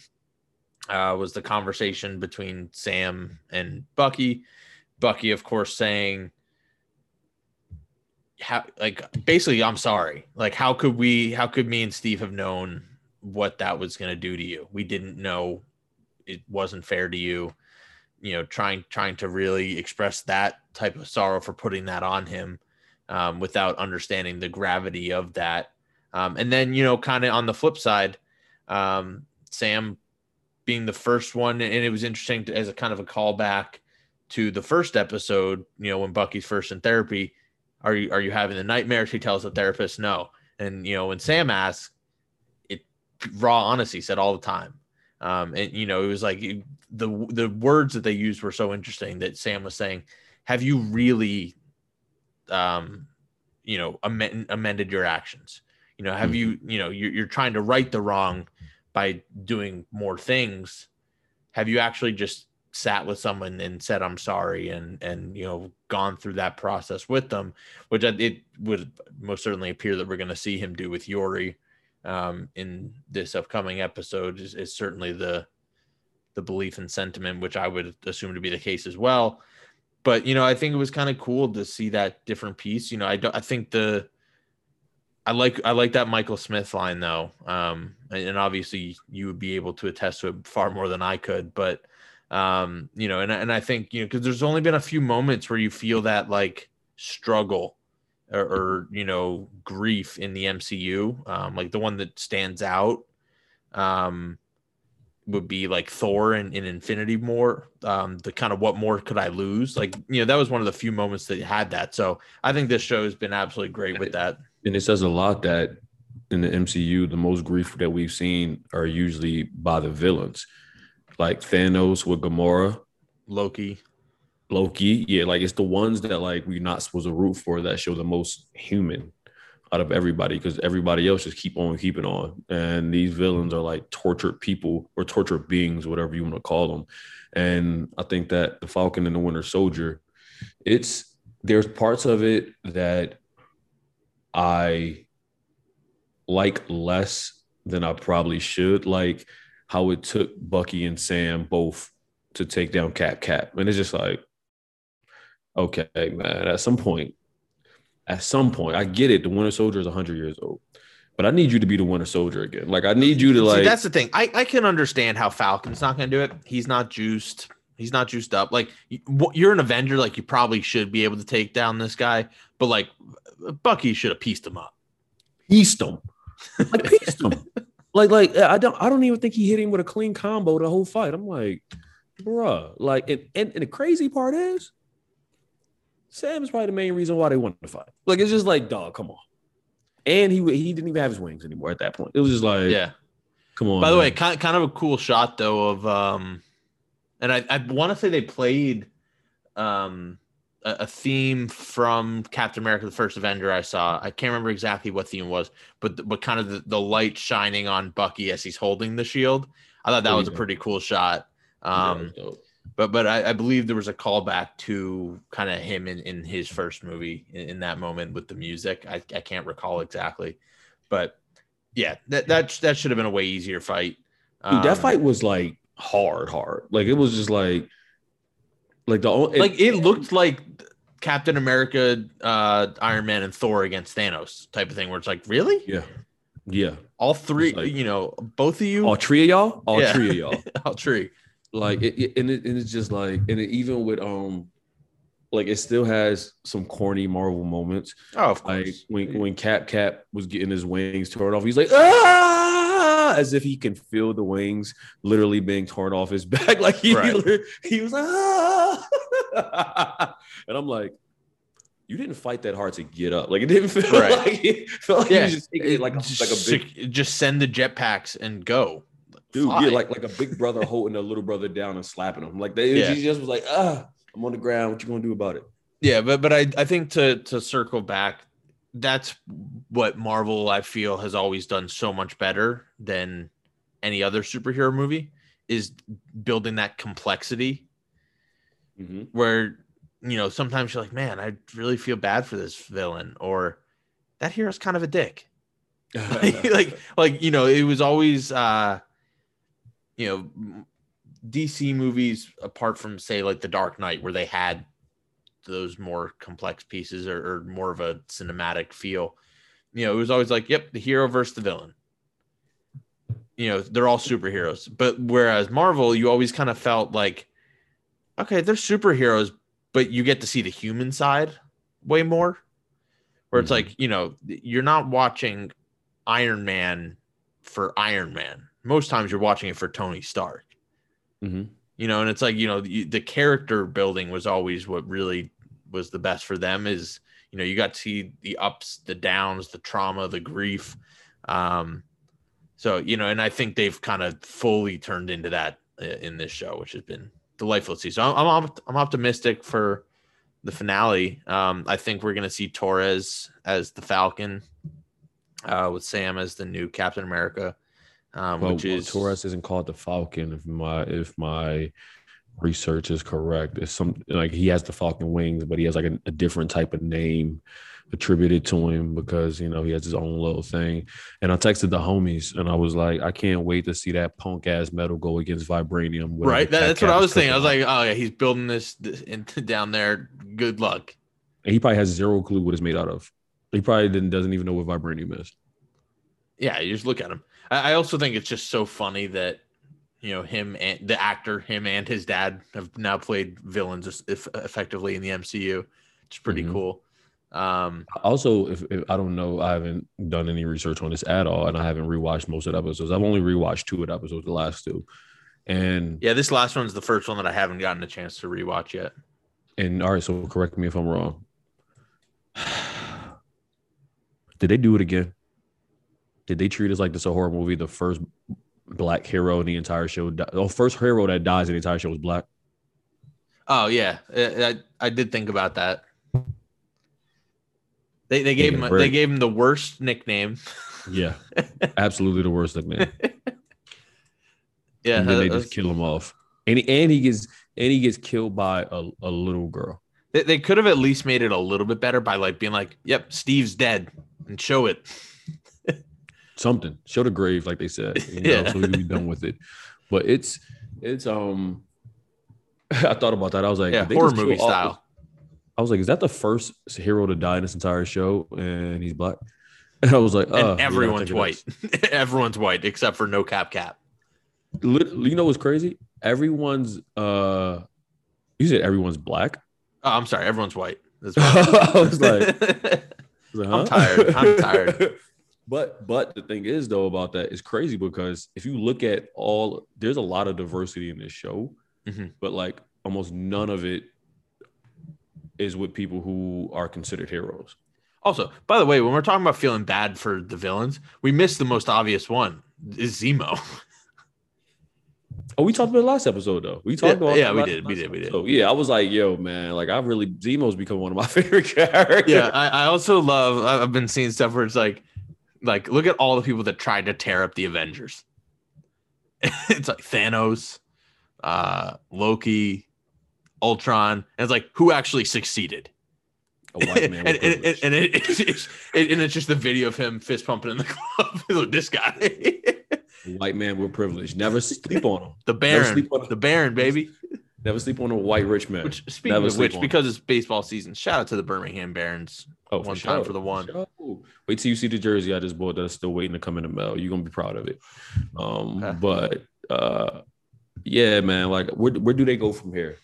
uh, was the conversation between Sam and Bucky. Bucky, of course, saying, "How like basically, I'm sorry. Like, how could we? How could me and Steve have known what that was going to do to you? We didn't know it wasn't fair to you. You know, trying trying to really express that type of sorrow for putting that on him um, without understanding the gravity of that. Um, and then, you know, kind of on the flip side, um, Sam being the first one, and it was interesting to, as a kind of a callback to the first episode. You know, when Bucky's first in therapy, are you are you having the nightmares? He tells the therapist no, and you know when Sam asks, it raw honesty said all the time. Um, and you know it was like the the words that they used were so interesting that Sam was saying, "Have you really, um, you know, amend, amended your actions? You know, have you you know you're, you're trying to right the wrong." by doing more things have you actually just sat with someone and said i'm sorry and and you know gone through that process with them which it would most certainly appear that we're going to see him do with yori um, in this upcoming episode is, is certainly the the belief and sentiment which i would assume to be the case as well but you know i think it was kind of cool to see that different piece you know i don't i think the I like I like that Michael Smith line though, um, and obviously you would be able to attest to it far more than I could. But um, you know, and and I think you know because there's only been a few moments where you feel that like struggle or, or you know grief in the MCU. Um, like the one that stands out um, would be like Thor in, in Infinity War. Um, the kind of what more could I lose? Like you know that was one of the few moments that had that. So I think this show has been absolutely great with that and it says a lot that in the MCU, the most grief that we've seen are usually by the villains, like Thanos with Gamora, Loki, Loki. Yeah, like it's the ones that like we're not supposed to root for that show the most human out of everybody because everybody else just keep on keeping on. And these villains are like tortured people or tortured beings, whatever you want to call them. And I think that the Falcon and the Winter Soldier, it's there's parts of it that I like less than I probably should. Like how it took Bucky and Sam both to take down Cap Cap. And it's just like, okay, man, at some point, at some point, I get it. The Winter Soldier is 100 years old, but I need you to be the Winter Soldier again. Like, I need you to, like, See, that's the thing. I, I can understand how Falcon's not going to do it. He's not juiced. He's not juiced up. Like, you're an Avenger. Like, you probably should be able to take down this guy, but like, Bucky should have pieced him up. Pieced him. Like pieced him. Like, like I don't I don't even think he hit him with a clean combo the whole fight. I'm like, bruh. Like, and, and, and the crazy part is Sam's probably the main reason why they wanted to fight. Like, it's just like, dog, come on. And he he didn't even have his wings anymore at that point. It was just like, Yeah. come on. By the man. way, kind kind of a cool shot though of um, and I I want to say they played um a, a theme from Captain America: The First Avenger. I saw. I can't remember exactly what theme it was, but but kind of the, the light shining on Bucky as he's holding the shield. I thought that was a pretty cool shot. Um, dope. But but I, I believe there was a callback to kind of him in, in his first movie in, in that moment with the music. I, I can't recall exactly, but yeah, that that that should have been a way easier fight. Dude, that Um, fight was like hard, hard. Like it was just like, like the only like it looked like Captain America, uh, Iron Man, and Thor against Thanos type of thing, where it's like, really, yeah, yeah. all three, like- you know, both of you, All three of y'all, all Yeah. three of y'all. all three. Like it, and, it, and it's just like and it, even with um like it still has some corny marvel moments Oh, of like course. when when cap cap was getting his wings torn off he's like ah as if he can feel the wings literally being torn off his back like he, Right. he was like ah and i'm like you didn't fight that hard to get up like it didn't feel Right. like it felt like yeah, he was just taking it like a, like a big just send the jetpacks and go. Dude, fly. yeah, like like a big brother holding a little brother down and slapping him. Like they Yeah. he just was like, ah, I'm on the ground. What you gonna do about it? Yeah, but but I I think to to circle back, that's what Marvel I feel has always done so much better than any other superhero movie is building that complexity Mhm. where you know sometimes you're like, man, I really feel bad for this villain or that hero's kind of a dick. like like you know, it was always uh you know DC movies apart from say like The Dark Knight where they had those more complex pieces or, or more of a cinematic feel. You know, it was always like, yep, the hero versus the villain. You know, they're all superheroes. But whereas Marvel, you always kind of felt like, okay, they're superheroes, but you get to see the human side way more. Where it's Mhm. like, you know, you're not watching Iron Man for Iron Man. Most times you're watching it for Tony Stark. Mhm. you know and it's like you know the, the character building was always what really was the best for them is you know you got to see the ups the downs the trauma the grief. Um so you know and i think they've kind of fully turned into that uh, in this show which has been delightful to see. So i'm i'm, I'm optimistic for the finale. Um i think we're going to see torres as the falcon uh with sam as the new captain america um Well, which is Torres isn't called the Falcon. If my if my research is correct, it's some like he has the Falcon wings, but he has like a, a different type of name attributed to him because you know he has his own little thing. And I texted the homies and I was like, I can't wait to see that punk ass metal go against vibranium. Right. That, that's what I was thinking. I was like, oh yeah, he's building this, this into down there. Good luck. And he probably has zero clue what it's made out of. He probably didn't doesn't even know what vibranium is. Yeah, you just look at him. I, I also think it's just so funny that you know him and the actor, him and his dad have now played villains if, effectively in the MCU. It's pretty Mhm. cool. Um, Also, if, if I don't know, I haven't done any research on this at all, and I haven't rewatched most of the episodes. I've only rewatched two of the episodes, the last two. And yeah, this last one's the first one that I haven't gotten a chance to rewatch yet. and all right, so correct me if I'm wrong. Did they do it again? Did they treat us like this a horror movie? The first black hero in the entire show, the oh, first hero that dies in the entire show was black. Oh yeah, I, I, I did think about that. They they gave him they gave him the worst nickname. Yeah, absolutely the worst nickname. Yeah, and then they just kill him off, and he, and he gets and he gets killed by a, a little girl. They, they could have at least made it a little bit better by like being like, "Yep, Steve's dead," and show it. Something show the grave like they said you know, Yeah. so we be done with it but it's it's um i thought about that i was like Yeah, horror movie all- style. i was like is that the first hero to die in this entire show and he's black and i was like everyone's white. everyone's white except for no cap cap. You know what's crazy everyone's uh you said everyone's black Oh, I'm sorry, everyone's white. I was like, I was like, I'm tired. I'm tired. But but the thing is though about that is crazy because if you look at all there's a lot of diversity in this show, Mhm. but like almost none of it is with people who are considered heroes. also, by the way, when we're talking about feeling bad for the villains, we missed the most obvious one. Is Zemo? Oh, we talked about it last episode though. We talked Yeah, about yeah, we did, we did, we did. episode. yeah, I was like, yo, man, like I really Zemo's become one of my favorite characters. yeah, I, I also love. I've been seeing stuff where it's like, like look at all the people that tried to tear up the Avengers. it's like Thanos, uh, Loki, Ultron, and it's like who actually succeeded. a white man. and, and, and, and it, it's, it's, it- and it's just the video of him fist pumping in the club. Look, this guy, white man with privilege. Never sleep on him. the Baron, sleep on- the Baron, baby. Never sleep on a white rich man. Which speaking Never of which, on because it's baseball season, shout out to the Birmingham Barons. Oh, one time for the one. sure. Wait till you see the jersey I just bought that's still waiting to come in the mail. You're gonna be proud of it. Um, Okay. but uh yeah, man, like where where do they go from here?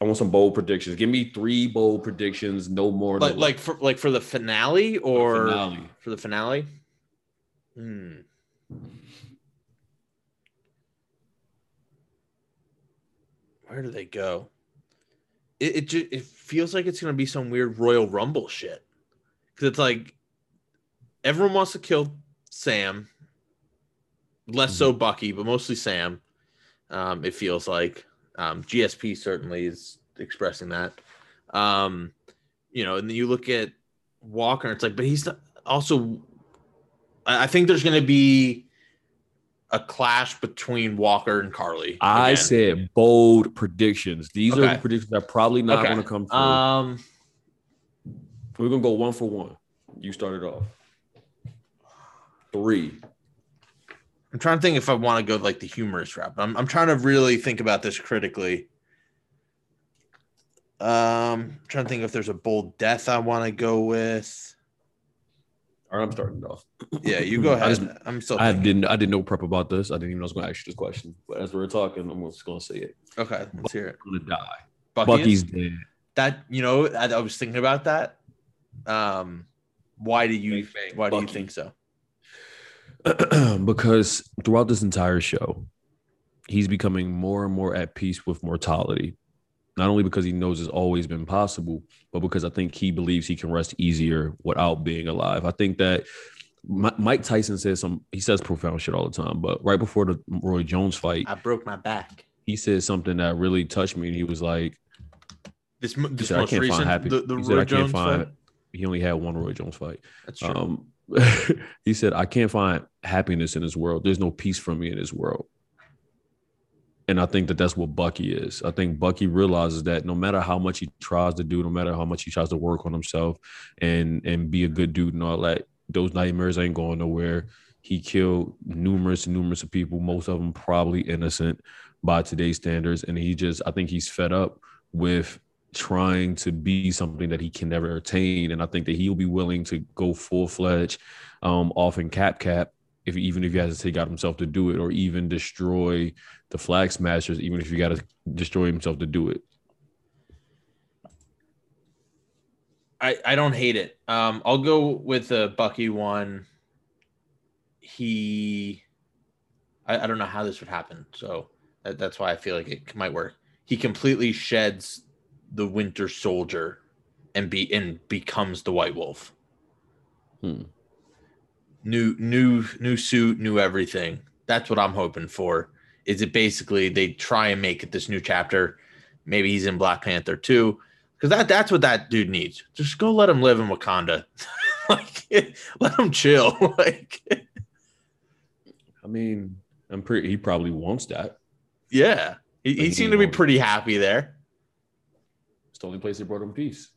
I want some bold predictions. Give me three bold predictions, no more. no Like, like for like for the finale or finale. for the finale. Hmm. Where do they go? It it, ju- it feels like it's gonna be some weird Royal Rumble shit because it's like everyone wants to kill Sam. less so Bucky, but mostly Sam. Um, it feels like um, GSP certainly is expressing that. Um, you know, and then you look at Walker, it's like, but he's not, also. I I think there's going to be a clash between Walker and Karli. I said bold predictions. These are the predictions that are probably not Okay. going to come true. Um, We're gonna go one for one. You started off. Three. I'm trying to think if I want to go like the humorous route. I'm I'm trying to really think about this critically. Um, trying to think if there's a bold death I want to go with. Right, I'm starting it off. Yeah, you go I ahead. just- I'm still I thinking. didn't. I didn't know prep about this. I didn't even know I was going to ask you this question. But as we were talking, I'm just going to say it. Okay, let's hear it. I'm going to die. Bucky Bucky's is- dead. that you know I, I was thinking about that. Um, why do you Bang, bang, why do you think so? because throughout this entire show, he's becoming more and more at peace with mortality. Not only because he knows it's always been possible, but because I think he believes he can rest easier without being alive. I think that Mike Tyson says some, he says profound shit all the time, but right before the Roy Jones fight, I broke my back. he said something that really touched me. And he was like, This mo- he this said, I can't recent find happy. the, the he said, Roy I can't Jones find, fight. he only had one Roy Jones fight. That's true. Um, he said, I can't find happiness in this world. There's no peace for me in this world. And I think that that's what Bucky is. I think Bucky realizes that no matter how much he tries to do, no matter how much he tries to work on himself and and be a good dude and all that, those nightmares ain't going nowhere. He killed numerous, numerous of people, most of them probably innocent by today's standards. And he just, I think he's fed up with trying to be something that he can never attain. And I think that he'll be willing to go full fledged um, off in cap cap if even if he has to take out himself to do it, or even destroy the flag smashers, even if you got to destroy himself to do it. I, I don't hate it. Um, I'll go with the Bucky one. He, I, I don't know how this would happen, so that, that's why I feel like it might work. He completely sheds the Winter Soldier, and be and becomes the White Wolf. Hmm. New new new suit, new everything. That's what I'm hoping for. Is it basically they try and make it this new chapter? Maybe he's in Black Panther too because that that's what that dude needs. Just go let him live in Wakanda, like let him chill. like I mean, I'm pretty. He probably wants that. yeah, he, he seemed to be pretty happy there. It's the only place they brought him peace.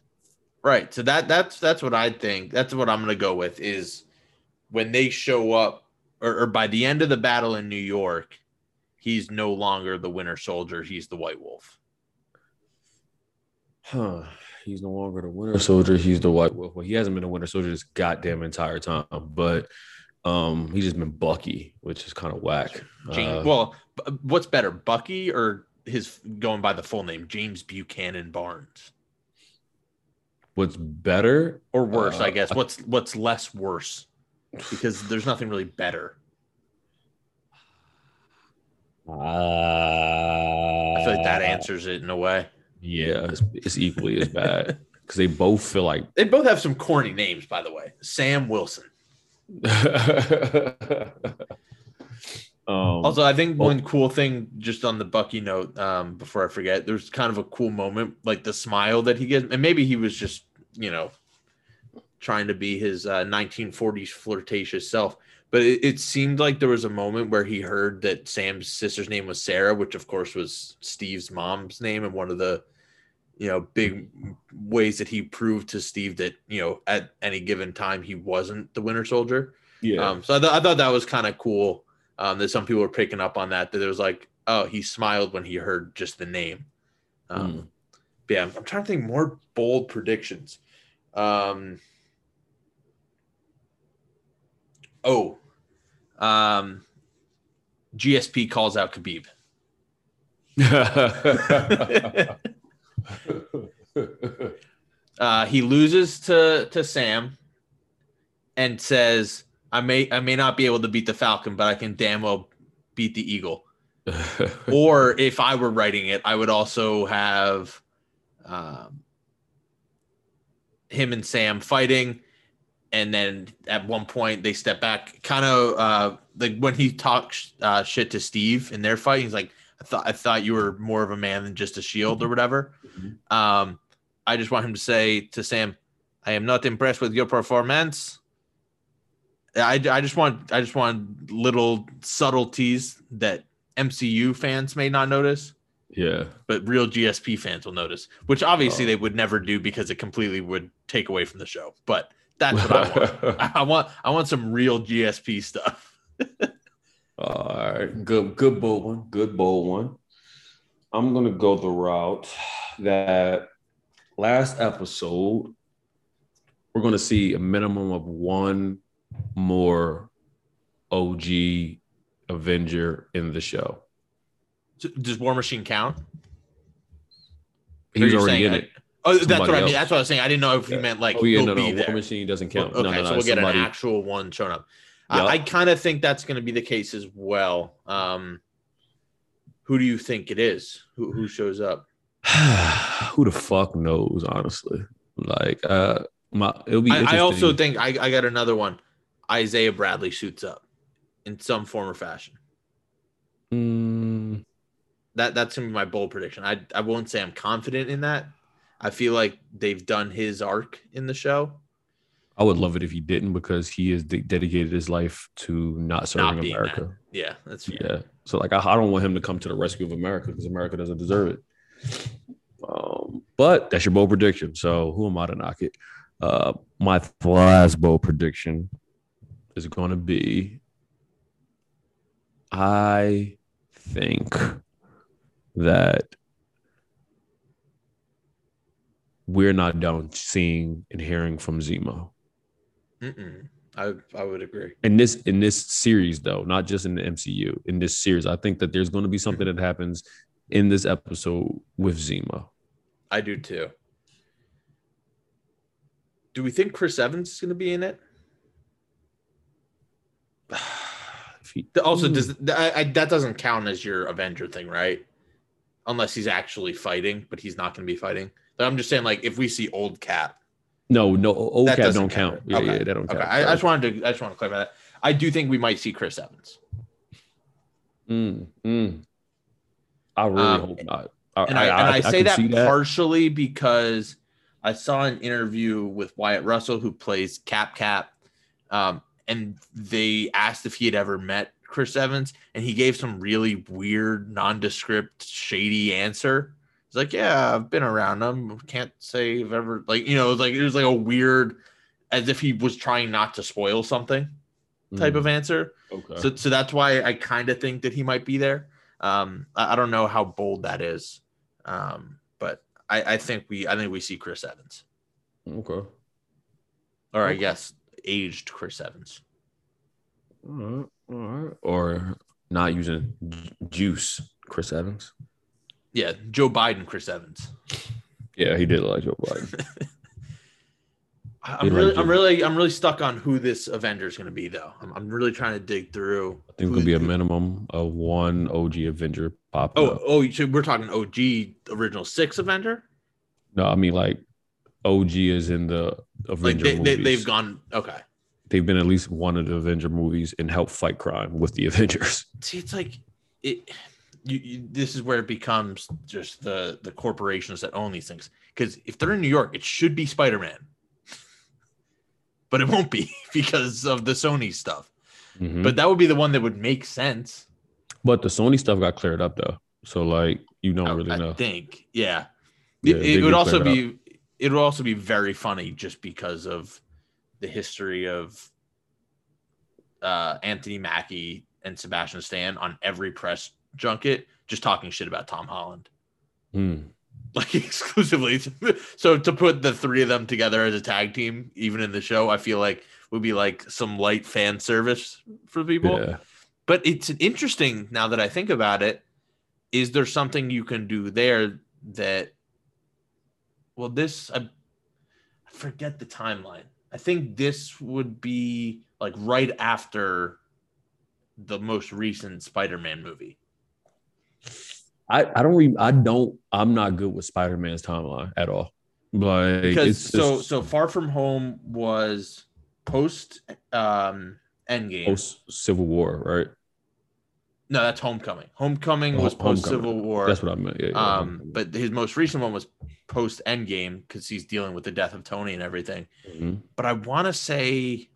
Right. So that that's that's what I think. That's what I'm gonna go with is when they show up, or, or by the end of the battle in New York, he's no longer the Winter Soldier. He's the White Wolf. Huh. He's no longer the Winter Soldier. He's the White Wolf. Well, he hasn't been a Winter Soldier this goddamn entire time, but um, he's just been Bucky, which is kind of whack. James, Uh, well, b- what's better, Bucky or his going by the full name, James Buchanan Barnes, what's better? or worse, Uh, I guess. What's what's less worse? Because there's nothing really better. I feel like that answers it in a way. Yeah, it's, it's equally as bad because they both feel like. They both have some corny names, by the way. Sam Wilson. um, Also, I think well- one cool thing, just on the Bucky note, um, before I forget, there's kind of a cool moment, like the smile that he gets, and maybe he was just, you know, trying to be his uh, 1940s flirtatious self. But it, it seemed like there was a moment where he heard that Sam's sister's name was Sarah, which of course was Steve's mom's name, and one of the, you know, big ways that he proved to Steve that you know at any given time he wasn't the Winter Soldier. yeah, Um, so I, th- I thought that was kind of cool. Um, that some people were picking up on that. That it was like, oh, he smiled when he heard just the name. Um, Mm. but yeah, I'm, I'm trying to think more bold predictions. Um, oh, um, GSP calls out Khabib. Uh, he loses to to Sam and says, "I may I may not be able to beat the Falcon, but I can damn well beat the Eagle." or if I were writing it, I would also have um, him and Sam fighting, and then at one point they step back, kind of uh, like when he talks uh, shit to Steve in their fight. He's like, "I thought I thought you were more of a man than just a shield or whatever." Mhm. Um, I just want him to say to Sam, "I am not impressed with your performance." I, I just want I just want little subtleties that MCU fans may not notice Yeah. but real GSP fans will notice, which obviously Oh. they would never do because it completely would take away from the show. But that's what I want. I- I want I want some real GSP stuff. All right, good, good bold one, good bold one. I'm gonna go the route that last episode we're gonna see a minimum of one more OG Avenger in the show. Does War Machine count? He's already in I- it. Oh, that's Somebody what I mean. That's what I was saying. I didn't know if you Yeah. meant like Oh yeah, no, no. War Machine doesn't count. Okay, no, no, no. so we'll get an actual one showing up. Yup. I, I kind of think that's going to be the case as well. Um, who do you think it is? Who who shows up? Who the fuck knows? Honestly, like, uh, my it'll be. I, I also think I, I got another one. Isaiah Bradley suits up in some form or fashion. Mm, That that's gonna be my bold prediction. I I won't say I'm confident in that. I feel like they've done his arc in the show, I would love it if he didn't because he has de- dedicated his life to not serving being America. Yeah, that's fair. Yeah. So like I, I don't want him to come to the rescue of America because America doesn't deserve it. Um, but that's your bold prediction. So who am I to knock it? Uh, my last bold prediction is going to be I think that we're not done seeing and hearing from Zemo Mm-mm. I I would agree. in this in this series though not just in the mcu in this series i think that there's going to be something that happens in this episode with zemo I do too. Do we think Chris Evans is gonna be in it? He- Also, does hmm. I, I, that doesn't count as your Avenger thing, right? Unless he's actually fighting, but he's not going to be fighting. I'm just saying, like, if we see old Cap, no no old that cat don't count, Yeah, Okay. yeah, that don't Okay, count I, I just wanted to, I just want to clarify that. I do think we might see Chris Evans, Mm, mm. i really Um, hope not I, and I, and I, say can that, partially because I saw an interview with Wyatt Russell, who plays Cap Cap, um, and they asked if he had ever met Chris Evans, and he gave some really weird, nondescript, shady answer. He's like, "Yeah, I've been around him. Can't say I've ever like you know, like it was like a weird, as if he was trying not to spoil something type Mm, of answer. okay So, so that's why I kind of think that he might be there. Um, I, I don't know how bold that is, um, but I, I think we, I think we see Chris Evans, okay or I guess aged Chris Evans. all right all right or not using juice chris evans Yeah, Joe Biden, Chris Evans. yeah he did look like joe biden I- I'm really, like I'm really, I'm really stuck on who this Avenger is going to be, though. I'm, I'm really trying to dig through. i think it'll be a minimum of one og avenger pop. Oh, up. oh, you should- we're talking OG original six Avenger. No, I mean like OG is in the Avenger they, they, movies. they've gone. Okay. They've been at least one of the Avenger movies and helped fight crime with the Avengers. see it's like it you, you this is where it becomes just the the corporations that own these things. Because if they're in new york it should be spider-man. But it won't be because of the sony stuff. Mhm. but that would be the one that would make sense. But the Sony stuff got cleared up though, so like you don't I- really I know. think yeah, Yeah, it, it would also be it would also be very funny just because of the history of uh anthony mackie and sebastian stan on every press junket just talking shit about tom holland Hmm. like exclusively. So to put the three of them together as a tag team, even in the show, I feel like would be like some light fan service for people. Yeah. But it's interesting now that I think about it. Is there something you can do there that? Well, this I, I forget the timeline. I think this would be like right after the most recent Spider-Man movie. I, I don't re- I don't I'm not good with Spider-Man's timeline at all. Like because it's so just- so far from home was post um Endgame. Post Civil War, right? no, that's Homecoming. Homecoming Oh, was post Civil War. That's what I meant. Yeah, yeah, um, Homecoming. but his most recent one was post Endgame because he's dealing with the death of Tony and everything. Mhm. But I want to say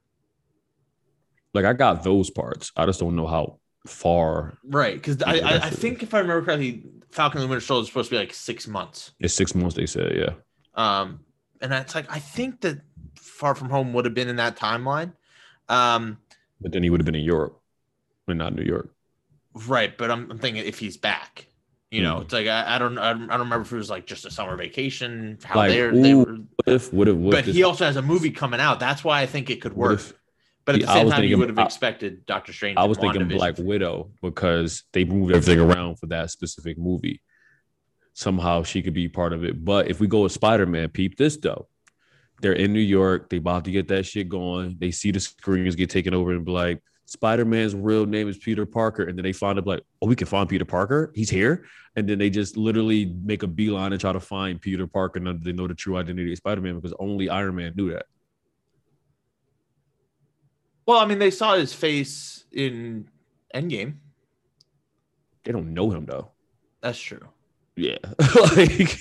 like I got those parts. I just don't know how far. right because I, I, I think if I remember correctly, Falcon and the Winter Soldier is supposed to be like six months. It's six months. They said, yeah. Um, and it's like I think that Far From Home would have been in that timeline. Um, But then he would have been in Europe, but not New York. right, but I'm, I'm thinking if he's back, you know, Mhm. it's like I, I don't I don't remember if it was like just a summer vacation, how Like, they're they ooh, were. What if? What if? What But if he also has a movie coming out. That's why I think it could what work. if- but at the I same time, you would have expected Doctor Strange. I was thinking Black Widow because they moved everything around for that specific movie. Somehow she could be part of it. But if we go with Spider Man, peep this though. They're in New York. They about to get that shit going. They see the screens get taken over and be like, Spider Man's real name is Peter Parker. And then they find out like, oh, we can find Peter Parker. He's here. And then they just literally make a beeline and try to find Peter Parker. And they know the true identity of Spider Man because only Iron Man knew that. Well, I mean, they saw his face in Endgame. They don't know him though. That's true. Yeah. like,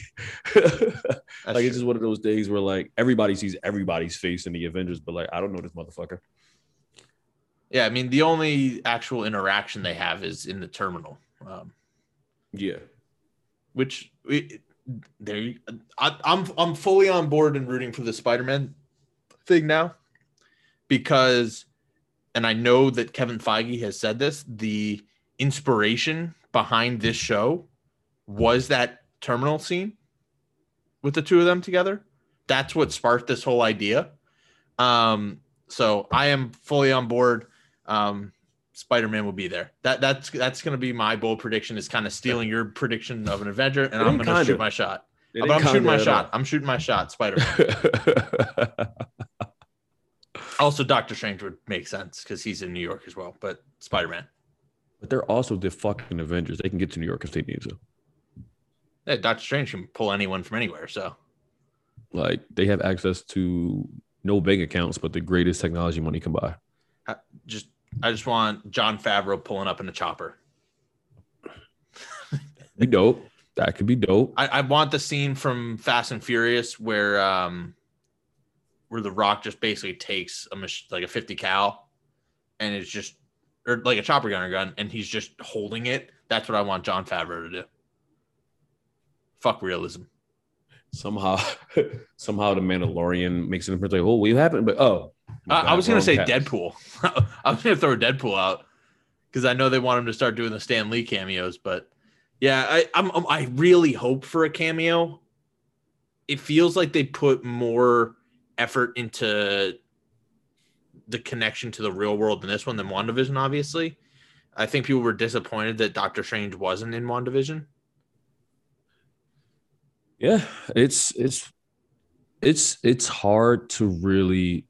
like it's just one of those days where like everybody sees everybody's face in the Avengers, but like I don't know this motherfucker. yeah. I mean, the only actual interaction they have is in the terminal, um, Yeah. which it, there. I, I'm I'm fully on board and rooting for the Spider-Man thing now because, and I know that Kevin Feige has said this. The inspiration behind this show was that terminal scene with the two of them together. That's what sparked this whole idea. Um, so I am fully on board. Um, Spider-Man will be there. That that's that's gonna be my bold prediction. Is kind of stealing your prediction of an Avenger, and I'm gonna shoot kinda. my shot. But I'm shooting my shot. I'm shooting my shot. Spider-Man. all. also, Doctor Strange would make sense because he's in New York as well. But Spider-Man. but they're also the fucking Avengers. They can get to New York if they need to. Yeah, Doctor Strange can pull anyone from anywhere. So Like they have access to no bank accounts, but the greatest technology money can buy. just I just want Jon Favreau pulling up in a chopper. Be dope. That could be dope. I, I want the scene from Fast and Furious where um where the Rock just basically takes a mach- like a 50 cal and it's just or like a chopper gunner gun and he's just holding it. That's what I want Jon Favreau to do. Fuck realism. Somehow, somehow the Mandalorian makes it like, oh, what happened? But oh, I, I was gonna say cast. Deadpool. I was gonna throw Deadpool out because I know they want him to start doing the Stan Lee cameos, but yeah, I I'm, I'm- I really hope for a cameo. It feels like they put more effort into the connection to the real world in this one than WandaVision, obviously. I think people were disappointed that Doctor Strange wasn't in WandaVision. Yeah, it's it's it's it's hard to really.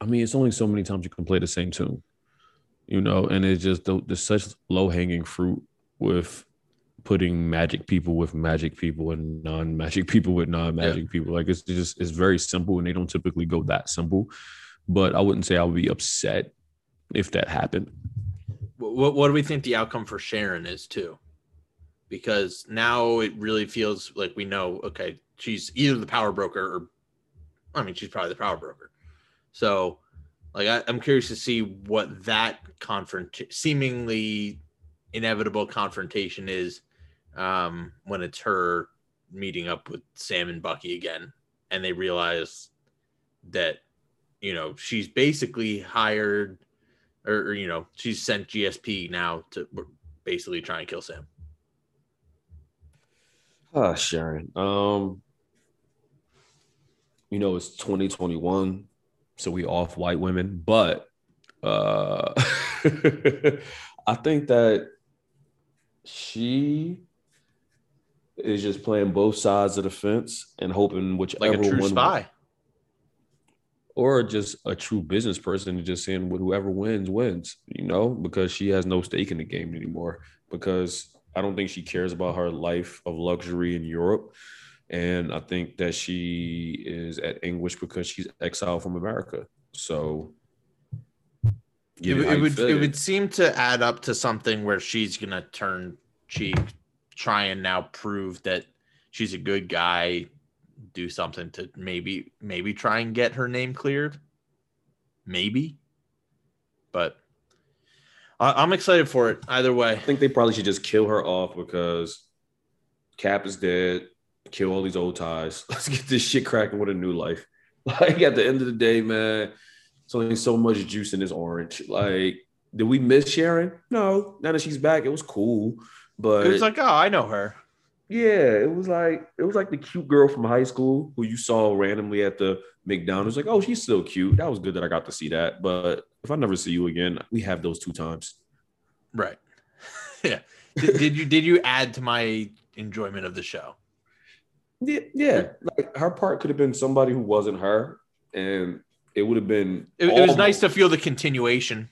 I mean, it's only so many times you can play the same tune, you know, and it's just there's such low hanging fruit with putting magic people with magic people and non magic people with non magic people. Like it's just it's very simple, and they don't typically go that simple. But I wouldn't say I would be upset if that happened. What what do we think the outcome for Sharon is too? Because now it really feels like we know. Okay, she's either the power broker, or I mean, she's probably the power broker. So, like, I, I'm curious to see what that confront, seemingly inevitable confrontation is, um, when it's her meeting up with Sam and Bucky again, and they realize that, you know, she's basically hired or, or, you know, she's sent GSP now to basically try and kill Sam. Ah, Sharon. Um, you know, it's 2021, so we off white women, but uh I think that she is just playing both sides of the fence and hoping whichever Like a true one spy. or just a true business person and just saying whoever wins wins, you know, because she has no stake in the game anymore. Because I don't think she cares about her life of luxury in Europe. And I think that she is at anguish because she's exiled from America. So It, would- it would it would seem to add up to something where she's gonna turn cheek, try and now prove that she's a good guy, do something to maybe maybe try and get her name cleared. Maybe, but I, I'm excited for it either way. I think they probably should just kill her off because Cap is dead. Kill all these old ties. Let's get this shit cracking with a new life. Like at the end of the day, man, it's only so much juice in this orange. Like, did we miss Sharon? No. Now that she's back, it was cool. But It was like, oh, I know her. yeah, it was like it was like the cute girl from high school who you saw randomly at the McDonald's. Like, oh, she's still cute. That was good that I got to see that. But if I never see you again, we have those two times. Right. yeah. Did, did you did you add to my enjoyment of the show? Yeah, yeah. Like her part could have been somebody who wasn't her, and it would have been. It, it was nice to feel the continuation.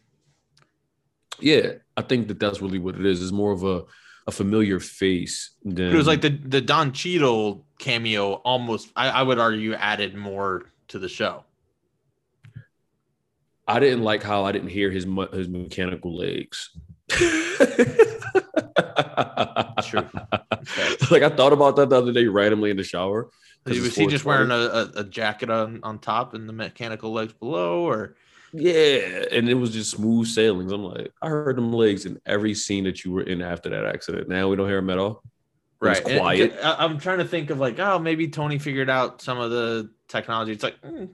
Yeah, I think that that's really what it is. It's more of a a familiar face than It was like the the Don Cheadle cameo almost I, I would argue added more to the show. I didn't like how I didn't hear his his mechanical legs. True. like I thought about that the other day randomly in the shower. Was he just 420. wearing a, a, a jacket on, on top and the mechanical legs below or Yeah, and it was just smooth sailings. I'm like, I heard them legs in every scene that you were in after that accident. Now we don't hear them at all. Right. It was right? And- quiet. I, I'm trying to think of like, oh, maybe Tony figured out some of the technology. It's like, hmm,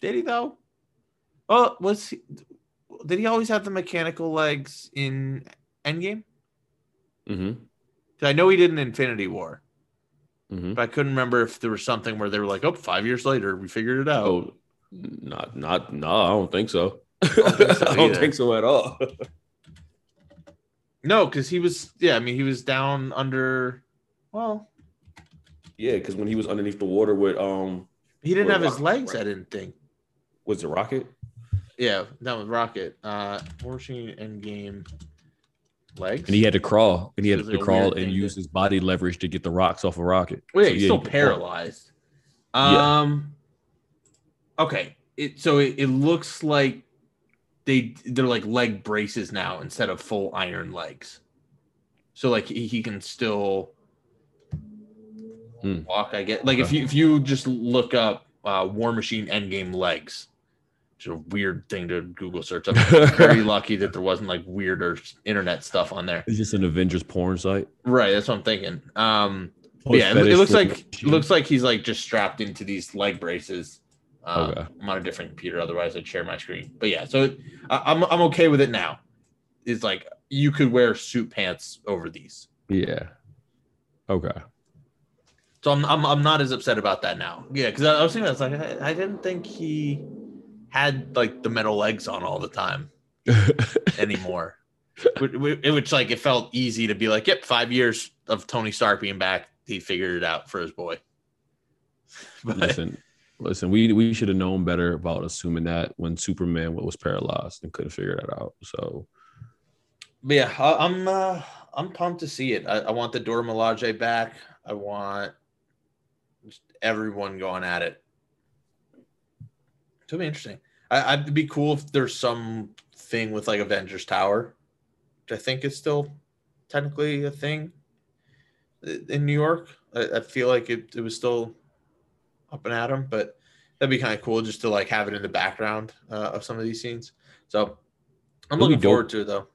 did he though? Oh, was he? Did he always have the mechanical legs in Endgame? hmm 'Cause I know he did in Infinity War, hmm but I couldn't remember if there was something where they were like, oh, five years later, we figured it out. Oh, not not no, I don't think so. I don't think so don't think so at all. No, because he was, yeah, I mean, he was down under, well, yeah, because when he was underneath the water with um he didn't Well, have his Rocket, legs, I didn't think. was the rocket? Yeah, that was Rocket. Uh, War Machine Endgame legs. And he had to crawl, and he had to crawl and use to- his body leverage to get the rocks off a rocket. Wait, So, he's still he could crawl. paralyzed. Yeah. Okay. It so it, it looks like they they're like leg braces now instead of full iron legs. So like he, he can still Hmm. walk. I get like if you if you just look up uh, War Machine Endgame legs, it's a weird thing to Google search. I'm very lucky that there wasn't like weirder internet stuff on there. It's just an Avengers porn site. Right, that's what I'm thinking. Um, yeah, it, it looks like it looks like he's like just strapped into these leg braces. Uh, Okay. I'm on a different computer, otherwise I'd share my screen. But yeah, so I, I'm I'm okay with it now. It's like you could wear suit pants over these, Yeah. Okay. so I'm I'm, I'm not as upset about that now. Yeah, because I, I was thinking that's like I, I didn't think he had like the metal legs on all the time anymore. which, which like it felt easy to be like, yep, five years of Tony Stark being back, he figured it out for his boy. But listen, listen. We we should have known better about assuming that when Superman was paralyzed and couldn't figure that out. So But yeah, I, I'm uh, I'm pumped to see it. I, I want the Dora Milaje back. I want everyone going at it. It'll be interesting. I, I'd be cool if there's some thing with like Avengers Tower, which I think is still technically a thing in New York. I, I feel like it, it was still up and at 'em, but that'd be kind of cool just to like have it in the background uh, of some of these scenes. So I'm It'll looking forward to it though.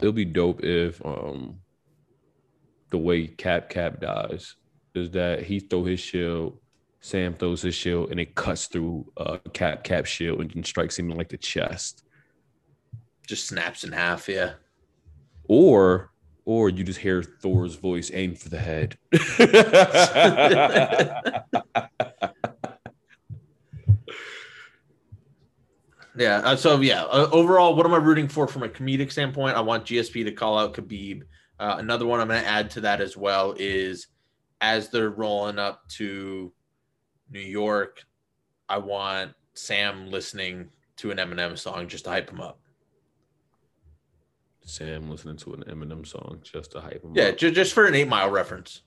it'll be dope if um the way Cap Cap dies is that he throw his shield, Sam throws his shield, and it cuts through uh Cap Cap shield and strikes him in like the chest. just snaps in half. Yeah. Or or you just hear Thor's voice aim for the head. Yeah. Uh, so yeah. Uh, overall, what am I rooting for from a comedic standpoint? I want GSP to call out Khabib. Uh, another one I'm going to add to that as well is as they're rolling up to New York, I want Sam listening to an Eminem song just to hype him up. Sam listening to an Eminem song just to hype him up. Yeah, up. ju- just for an Eight Mile reference.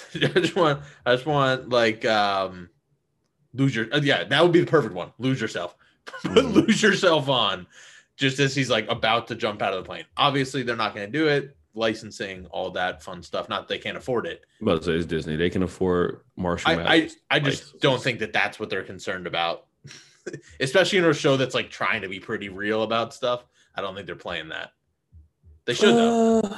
I just want, I just want like, um, lose your uh, yeah, that would be the perfect one. Lose yourself. Mhm. lose yourself on just as he's like about to jump out of the plane. Obviously, they're not going to do it. Licensing, all that fun stuff. Not that they can't afford it. I'm about to say it's Disney. They can afford Marshall I, I, I just licenses. don't think that that's what they're concerned about, especially in a show that's like trying to be pretty real about stuff. I don't think they're playing that. They should though. Uh,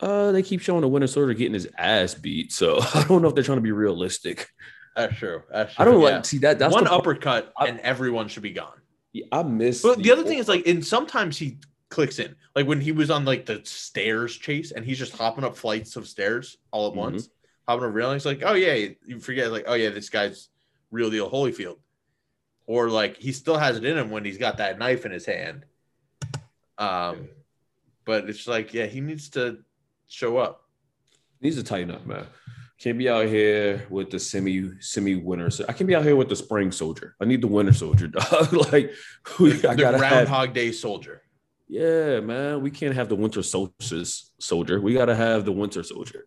uh, they keep showing the Winter Soldier getting his ass beat, so I don't know if they're trying to be realistic. That's true. That's I don't true, yeah. like see that. That's one uppercut I- and everyone should be gone. I miss. But the other thing is like, and sometimes he clicks in, like when he was on like the stairs chase, and he's just hopping up flights of stairs all at Mhm. once, hopping up railing. Like, oh yeah, you forget like, oh yeah, this guy's real deal Holyfield, or like he still has it in him when he's got that knife in his hand. Um, but it's like, yeah, he needs to show up. He needs to tighten up, man. Can't be out here with the semi semi winter. So I can't be out here with the spring soldier. I need the winter soldier, dog. like The I have, Groundhog Day soldier. yeah, man. We can't have the winter solstice soldier. We gotta have the winter soldier.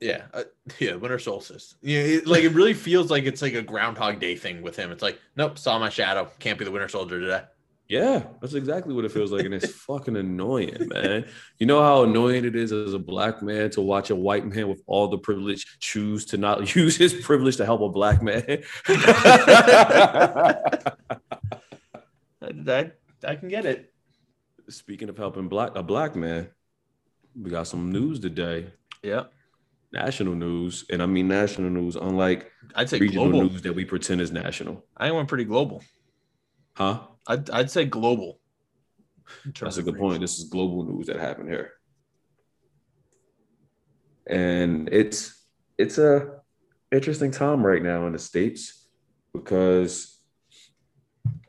Yeah, uh, yeah, winter solstice. Yeah, it, like it really feels like it's like a Groundhog Day thing with him. It's like, nope, saw my shadow. Can't be the winter soldier today. Yeah, that's exactly what it feels like, and it's fucking annoying, man. You know how annoying it is as a black man to watch a white man with all the privilege choose to not use his privilege to help a black man. That I can get it. Speaking of helping black a black man, we got some news today. Yeah, National news, and I mean national news, unlike I'd say regional global. news that we pretend is national. I went pretty global. Huh? I'd, I'd say global. That's a good point. This is global news that happened here. And it's it's a interesting time right now in the states because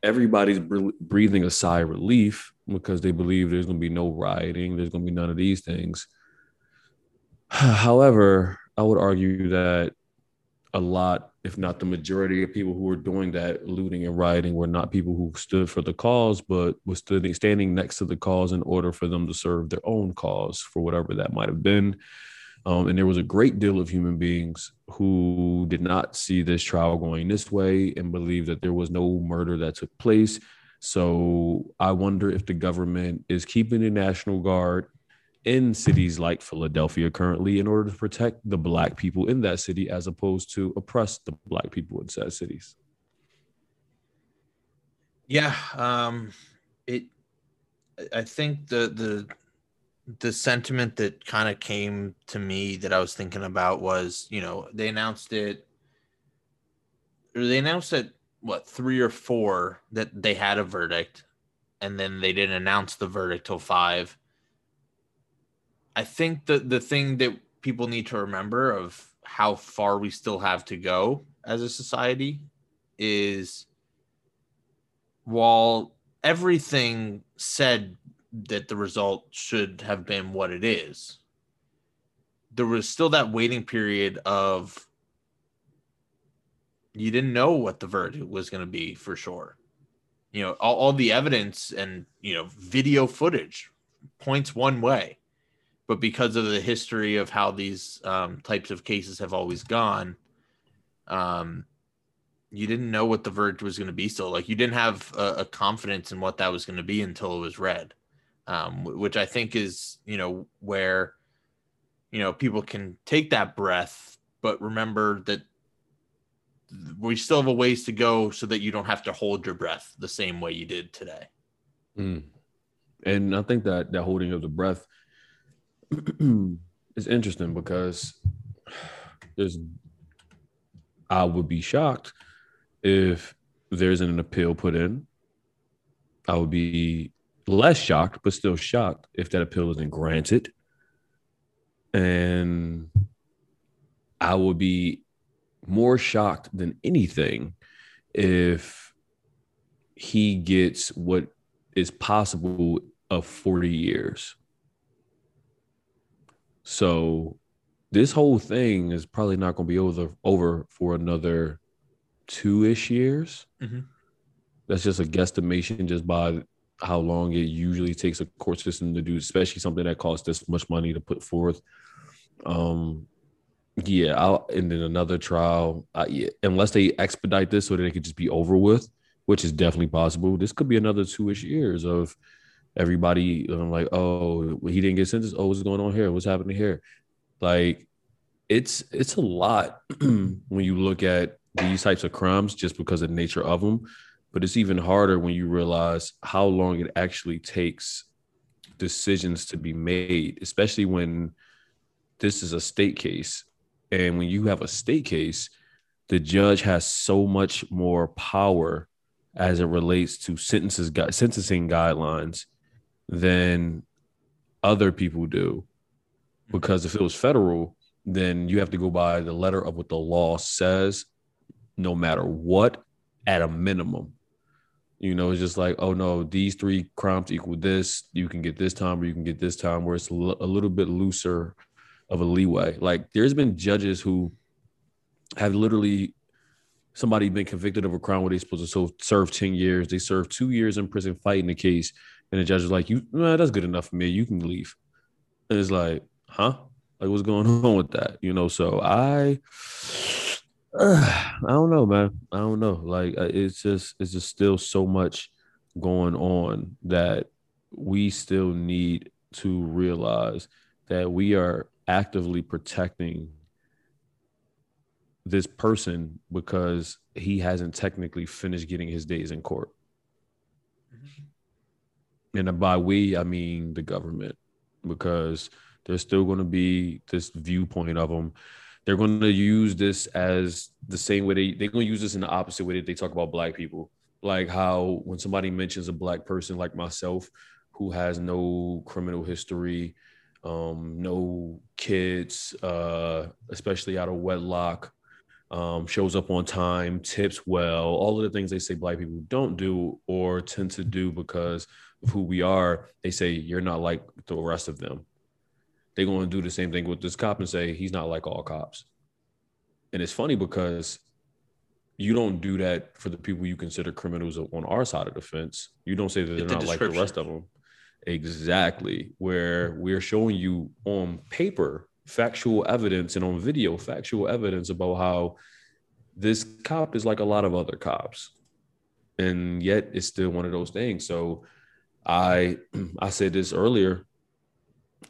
everybody's breathing a sigh of relief because they believe there's going to be no rioting, there's going to be none of these things. However, I would argue that a lot, if not the majority of people who were doing that looting and rioting were not people who stood for the cause, but was standing next to the cause in order for them to serve their own cause for whatever that might have been. Um, and there was a great deal of human beings who did not see this trial going this way and believe that there was no murder that took place. So I wonder if the government is keeping the National Guard in cities like Philadelphia currently in order to protect the black people in that city as opposed to oppress the black people in said cities. Yeah, um, it. I think the the the sentiment that kind of came to me that I was thinking about was, you know, they announced it. They announced it what three or four that they had a verdict, and then they didn't announce the verdict till five. I think the the thing that people need to remember of how far we still have to go as a society is while everything said that the result should have been what it is, there was still that waiting period of you didn't know what the verdict was going to be for sure. You know, all, all the evidence and, you know, video footage points one way. But because of the history of how these um, types of cases have always gone, um, you didn't know what the verdict was going to be So, like you didn't have a, a confidence in what that was going to be until it was read um, which i think is you know where you know people can take that breath but remember that we still have a ways to go so that you don't have to hold your breath the same way you did today Mm. And I think that that holding of the breath is interesting because there's I would be shocked if there isn't an appeal put in. I would be less shocked, but still shocked if that appeal isn't granted. And I would be more shocked than anything if he gets what is possible of 40 years. So this whole thing is probably not going to be over over for another two-ish years. Mhm. That's just a guesstimation just by how long it usually takes a court system to do, especially something that costs this much money to put forth. Um, Yeah, I'll, and then another trial. Uh, yeah, unless they expedite this so that it could just be over with, which is definitely possible. This could be another two-ish years of everybody um, like, oh, he didn't get sentenced. Oh, what's going on here? What's happening here? Like, it's it's a lot when you look at these types of crimes just because of the nature of them. But it's even harder when you realize how long it actually takes decisions to be made, especially when this is a state case. And when you have a state case, the judge has so much more power as it relates to sentences sentencing guidelines than other people do. Mm-hmm. Because if it was federal, then you have to go by the letter of what the law says, no matter what, at a minimum. You know, it's just like, oh no, these three crimes equal this. You can get this time, or you can get this time, where it's a little bit looser of a leeway. Like, there's been judges who have literally somebody been convicted of a crime where they're supposed to serve 10 years. They serve two years in prison fighting the case. And the judge was like, you, nah, that's good enough for me. You can leave. And it's like, huh? Like, what's going on with that? You know, so I, uh, I don't know, man. I don't know. Like, uh, it's just, it's just still so much going on that we still need to realize that we are actively protecting this person because he hasn't technically finished getting his days in court. And by we, I mean the government, because there's still going to be this viewpoint of them. They're going to use this as the same way they, they're going to use this in the opposite way that they talk about black people. Like how when somebody mentions a black person like myself who has no criminal history, um, no kids, uh, especially out of wedlock, um, shows up on time, tips well, all of the things they say black people don't do or tend to do because of who we are. They say you're not like the rest of them. They're going to do the same thing with this cop and say he's not like all cops. And it's funny because you don't do that for the people you consider criminals on our side of the fence. You don't say that they're the not like the rest of them. Exactly. Where we're showing you on paper factual evidence and on video factual evidence about how this cop is like a lot of other cops. And yet it's still one of those things. So i i said this earlier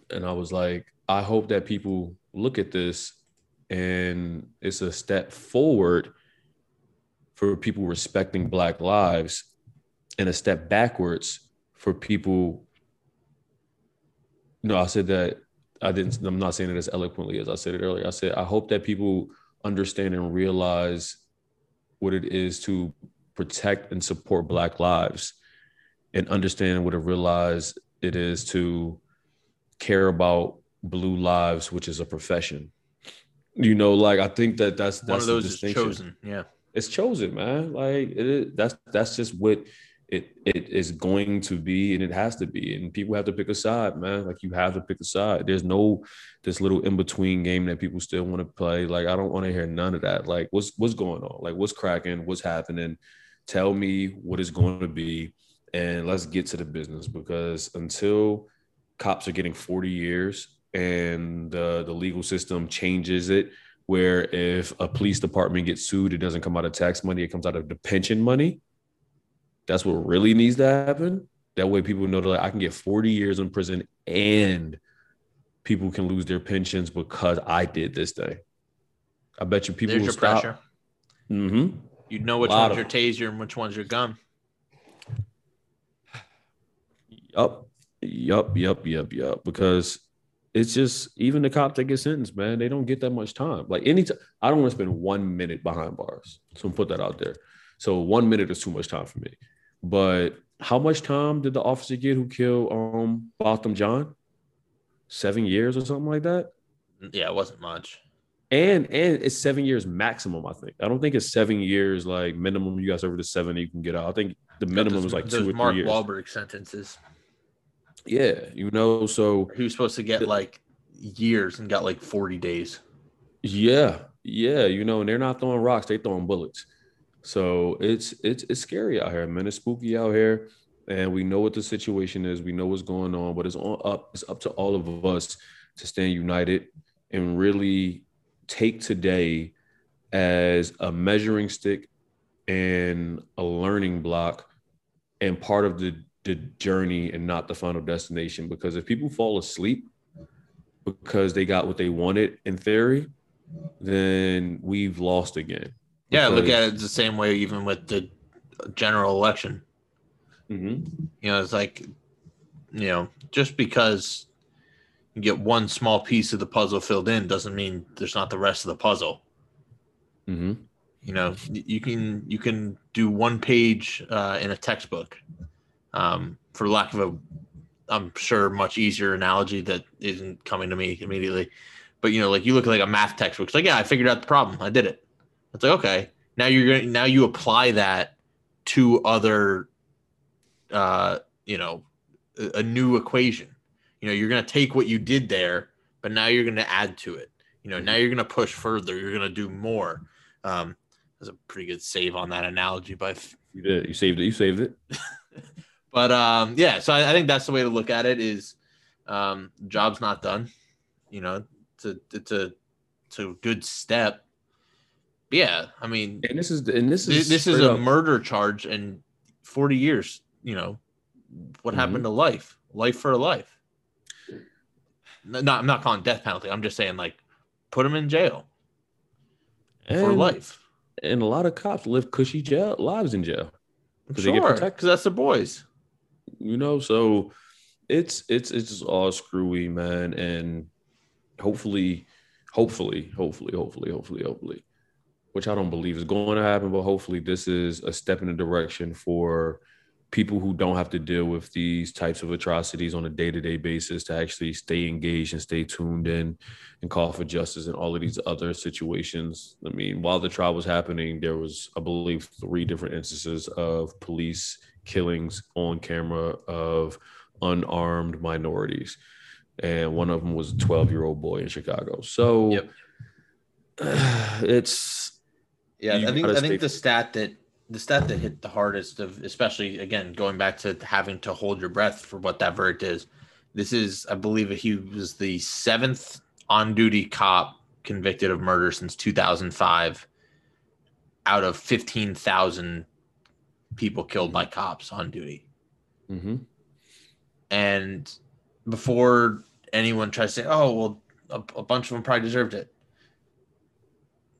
and i was like i hope that people look at this and it's a step forward for people respecting black lives and a step backwards for people you no i said that I didn't. I'm not saying it as eloquently as I said it earlier. I said I hope that people understand and realize what it is to protect and support Black lives, and understand what it realize it is to care about blue lives, which is a profession. You know, like I think that that's, that's one of those is chosen. Yeah, it's chosen, man. Like it is, that's that's just what it it is going to be and it has to be. And people have to pick a side man. Like you have to pick a side. There's no this little in between game that people still want to play. Like i don't want to hear none of that. Like what's what's going on? Like what's cracking? What's happening? Tell me what it's going to be and let's get to the business because until cops are getting 40 years and uh, the legal system changes it where if a police department gets sued it doesn't come out of tax money it comes out of the pension money that's what really needs to happen. That way, people know that like, I can get 40 years in prison and people can lose their pensions because I did this thing. I bet you people There's will your stop. pressure. Mm-hmm. You know which one's your taser and which one's your gun. Yup. Yup. Yup. Yup. Yup. Because it's just even the cops that get sentenced, man, they don't get that much time. Like anytime, I don't want to spend one minute behind bars. So I'm put that out there. So one minute is too much time for me. But how much time did the officer get who killed um Botham Jean? Seven years or something like that. Yeah, it wasn't much. And and it's seven years maximum. I think. I don't think it's seven years like minimum. You guys over the seven you can get out. I think the minimum was like two or Mark three years. Wahlberg sentences. Yeah, you know. So he was supposed to get like years and got like forty days. Yeah, yeah, you know, and they're not throwing rocks; they throwing bullets. So it's it's it's scary out here, man. It's spooky out here, and we know what the situation is. We know what's going on, but it's on up. It's up to all of us to stand united and really take today as a measuring stick and a learning block and part of the, the journey and not the final destination. Because if people fall asleep because they got what they wanted in theory, then we've lost again. Yeah, look at it the same way, even with the general election. Mhm. You know, it's like, you know, just because you get one small piece of the puzzle filled in doesn't mean there's not the rest of the puzzle. Mhm. You know, you can you can do one page uh, in a textbook, um, for lack of a, I'm sure much easier analogy that isn't coming to me immediately, but you know, like you look at like a math textbook. It's like, yeah, I figured out the problem. I did it. It's like okay, now you're going to now you apply that to other, uh, you know, a, a new equation. You know, you're going to take what you did there, but now you're going to add to it. You know, now you're going to push further. You're going to do more. Um, that's a pretty good save on that analogy, but You did. You saved it. You saved it. but um, yeah. So I, I think that's the way to look at it. Is um, job's not done. You know, it's a it's a it's a good step. Yeah, I mean, And this is and this is this is a up- murder charge, and forty years. You know, what happened mm-hmm. to life? Life for a life. No, I'm not calling death penalty. I'm just saying like put him in jail for life. And a lot of cops live cushy jail lives in jail. 'Cause they get protected. because that's the boys. you know so it's it's it's just all screwy man and hopefully hopefully hopefully hopefully hopefully hopefully which i don't believe is going to happen but hopefully this is a step in the direction for people who don't have to deal with these types of atrocities on a day-to-day basis to actually stay engaged and stay tuned in and call for justice in all of these other situations i mean while the trial was happening there was i believe three different instances of police killings on camera of unarmed minorities and one of them was a 12 year old boy in chicago so Yep. it's Yeah, You I think I think the stat that the stat that hit the hardest of especially again going back to having to hold your breath for what that verdict is. This is I believe he was the seventh on duty cop convicted of murder since 2005 out of 15,000 people killed by cops on duty. Mhm. And before anyone tries to say, "Oh, well a, a bunch of them probably deserved it."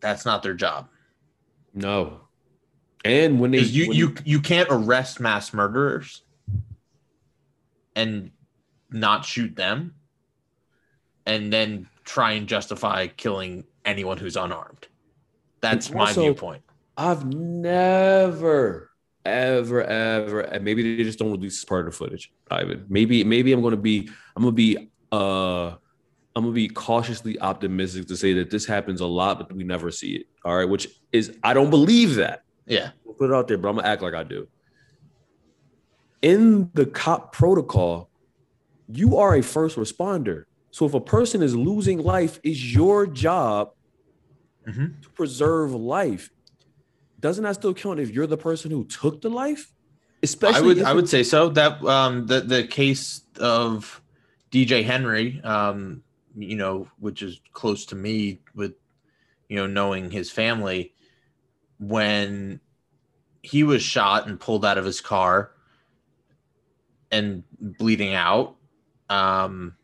That's not their job. No and when they you when- you you can't arrest mass murderers and not shoot them, and then try and justify killing anyone who's unarmed. That's And my viewpoint. I've never, ever, ever, and maybe they just don't release this part of the footage, Ivan. Maybe, maybe I'm gonna be, I'm gonna be, uh, I'm gonna be cautiously optimistic to say that this happens a lot, but we never see it. All right, which is I don't believe that. Yeah, We'll put it out there, but I'm gonna act like I do. In the cop protocol, you are a first responder. So if a person is losing life, it's your job Mhm. to preserve life. Doesn't that still count if you're the person who took the life? Especially I would I would say so. That um the the case of DJ Henry, um, you know, which is close to me with you know knowing his family, when he was shot and pulled out of his car and bleeding out, um,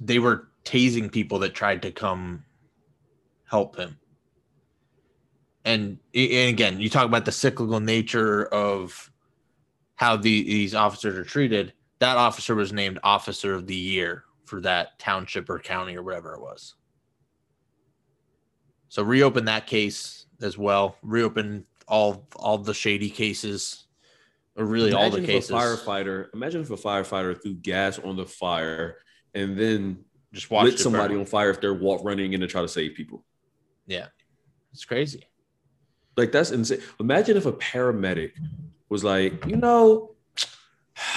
they were tasing people that tried to come help him and and again, you talk about the cyclical nature of how the, these officers are treated. That officer was named Officer of the Year for that township or county or whatever it was. So reopen that case as well. Reopen all all the shady cases, or really all the imagine cases. if a firefighter. Imagine if a firefighter threw gas on the fire and then Just lit somebody on fire if they're walk running in to try to save people. Yeah, it's crazy. Like that's insane. Imagine if a paramedic was like, you know,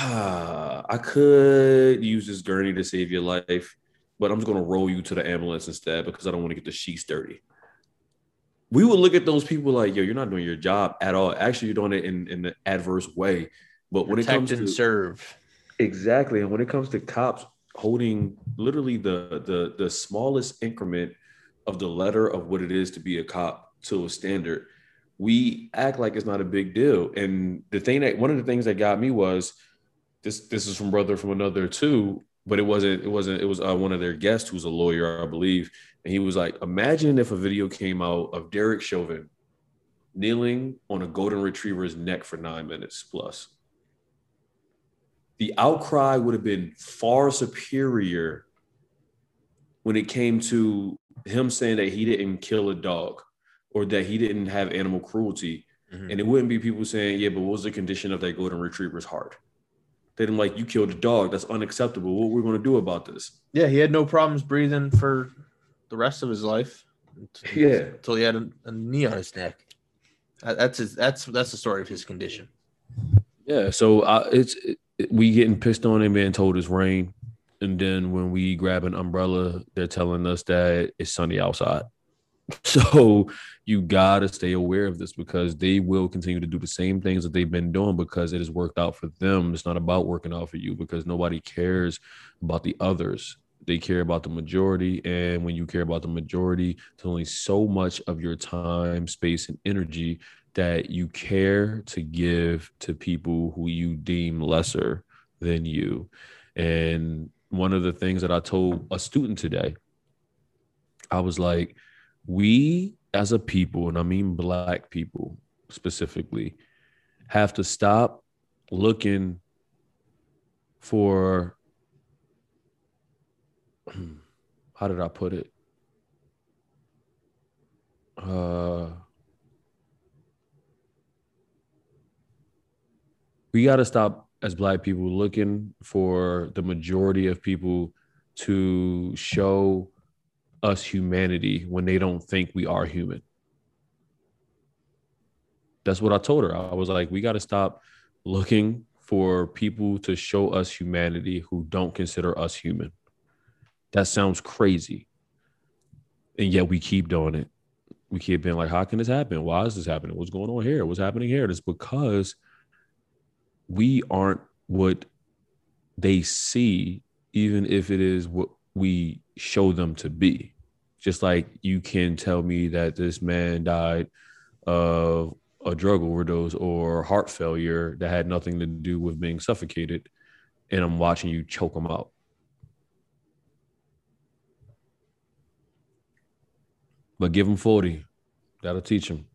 I could use this gurney to save your life, but I'm just gonna roll you to the ambulance instead because I don't want to get the sheets dirty. We would look at those people like, yo, you're not doing your job at all. Actually, you're doing it in, in an adverse way. But when it comes and to serve. Exactly. And when it comes to cops holding literally the the the smallest increment of the letter of what it is to be a cop to a standard, we act like it's not a big deal. And the thing that one of the things that got me was this this is from brother from another too, but it wasn't it wasn't it was uh, one of their guests who's a lawyer, I believe, and he was like, imagine if a video came out of Derek Chauvin kneeling on a golden retriever's neck for nine minutes plus. The outcry would have been far superior when it came to him saying that he didn't kill a dog or that he didn't have animal cruelty. Mhm. And it wouldn't be people saying, yeah, but what was the condition of that golden retriever's heart? They didn't like, you killed a dog. That's unacceptable. What we're going to do about this? Yeah, he had no problems breathing for the rest of his life. Yeah. until he had a, a knee on his neck. That's his. That's that's the story of his condition. Yeah, so uh, it's it, we getting pissed on and being told it's rain, and then when we grab an umbrella, they're telling us that it's sunny outside. So you gotta stay aware of this because they will continue to do the same things that they've been doing because it has worked out for them. It's not about working out for you because nobody cares about the others. They care about the majority, and when you care about the majority, there's only so much of your time, space, and energy that you care to give to people who you deem lesser than you. And one of the things that I told a student today, I was like, we as a people, and I mean Black people specifically, have to stop looking for, how did I put it? Uh, we got to stop as black people looking for the majority of people to show us humanity when they don't think we are human. That's what I told her. I was like, we got to stop looking for people to show us humanity who don't consider us human. That sounds crazy. And yet we keep doing it. We keep being like, how can this happen? Why is this happening? What's going on here? What's happening here? It's because we aren't what they see, even if it is what we show them to be. Just like you can tell me that this man died of a drug overdose or heart failure that had nothing to do with being suffocated, and I'm watching you choke him out. But give him 40. That'll teach him.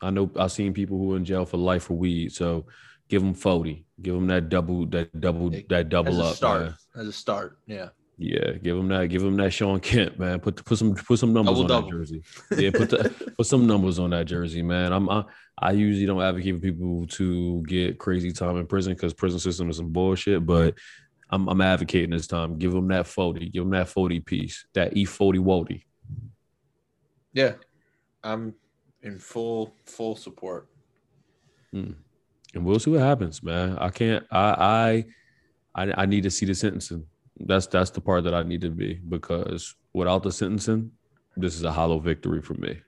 I know I've seen people who are in jail for life for weed. So give them 40. Give them that double, that double, that double As a up. start. man. As a start. Yeah. Yeah, give him that. Give him that Shawn Kemp, man. Put put some put some numbers on double. that jersey. Yeah, put the, put some numbers on that jersey, man. I'm I, I usually don't advocate for people to get crazy time in prison because prison system is some bullshit. But I'm I'm advocating this time. Give him that forty. Give him that forty piece. That E forty Wody. Yeah. I'm in full full support. Hmm. and we'll see what happens, man. I can't. I I I, I need to see the sentencing. That's that's the part that I need to be because without the sentencing, this is a hollow victory for me.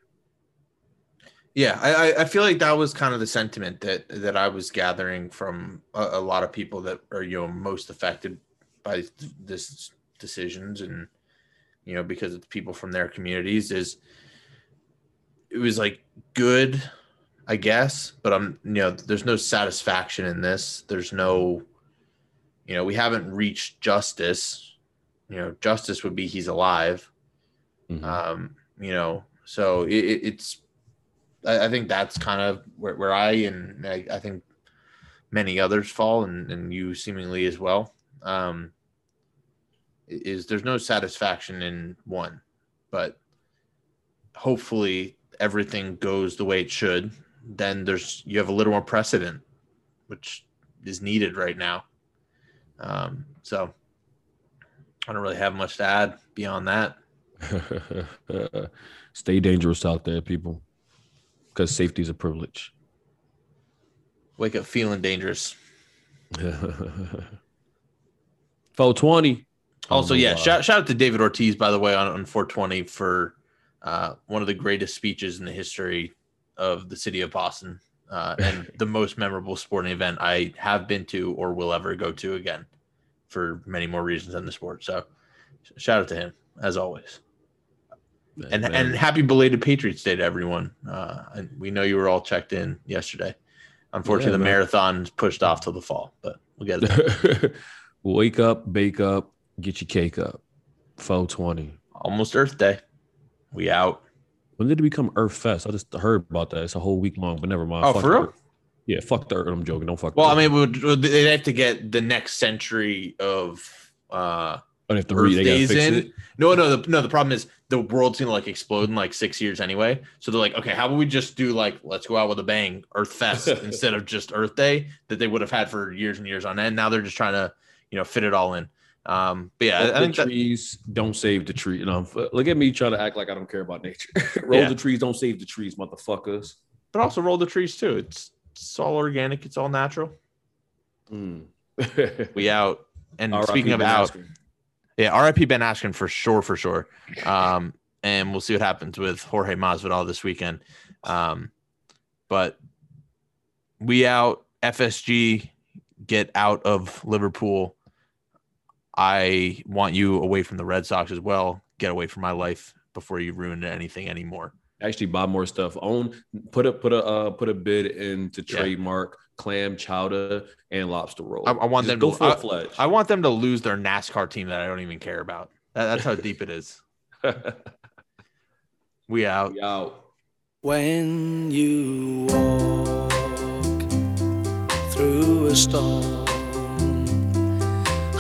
Yeah, I, I- feel like that was kind of the sentiment that that I was gathering from a, a lot of people that are you know most affected by th- this decisions and you know because it's people from their communities is it was like good, I guess, but I'm you know there's no satisfaction in this. There's no you know we haven't reached justice. You know justice would be he's alive. Mhm. Um, you know, so it, it, it's I, I think that's kind of where, where I and I, I think many others fall, and, and you seemingly as well. Um, is there's no satisfaction in one, but hopefully everything goes the way it should. Then there's you have a little more precedent, which is needed right now. Um, so I don't really have much to add beyond that. Stay dangerous out there, people, because safety is a privilege. Wake up feeling dangerous. 420. Also, Oh, yeah, shout, shout out to David Ortiz, by the way, on, on 420 for uh, one of the greatest speeches in the history of the city of Boston uh, and the most memorable sporting event I have been to or will ever go to again for many more reasons than the sport. So, shout out to him as always. And Man, and happy belated Patriots Day to everyone. Uh, and we know you were all checked in yesterday. Unfortunately, Yeah, the man. marathon's pushed off till the fall, but we'll get it. wake up, bake up, get your cake up. 420. Almost Earth Day. We out. When did it become Earth Fest? I just heard about that. It's a whole week long, but never mind. Oh, Fuck for real? Earth. Yeah, fuck the Earth. I'm joking. Don't fuck. Well, I mean, would- would- they'd have to get the next century of uh the Earth re- days in. it. No, no, the, no. The problem is the world's gonna like explode in like six years anyway. So they're like, okay, how about we just do like let's go out with a bang, Earth Fest instead of just Earth Day that they would have had for years and years on end. Now they're just trying to, you know, fit it all in. Um, but yeah, I, I the think that, trees don't save the tree. You know, look at me trying to act like I don't care about nature. Roll Yeah. the trees, don't save the trees, motherfuckers. but also roll the trees too. It's it's all organic. It's all natural. Mm. We out. And R.I.P. speaking of Ben out, Askren. Yeah, RIP Ben Askren for sure, for sure. Um, and we'll see what happens with Jorge Masvidal this weekend. Um, but we out. FSG get out of Liverpool. I want you away from the Red Sox as well. Get away from my life before you ruin anything anymore. actually buy more stuff. Own put a put a uh, put a bid into Yeah. trademark clam chowder and lobster roll. I, I want Just them go to. full I, fledged. I want them to lose their NASCAR team that I don't even care about. That, that's how deep it is. We out. We out. When you walk through a storm,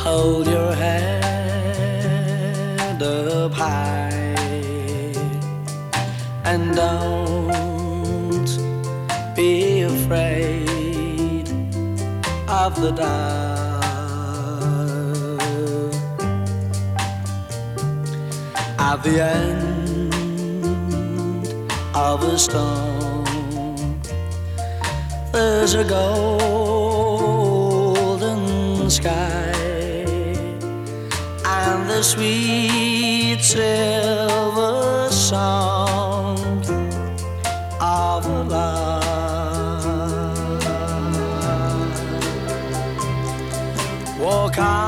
hold your head up high and don't be afraid of the dark. At the end of a storm. There's a golden the sweet silver song of lark. Walk on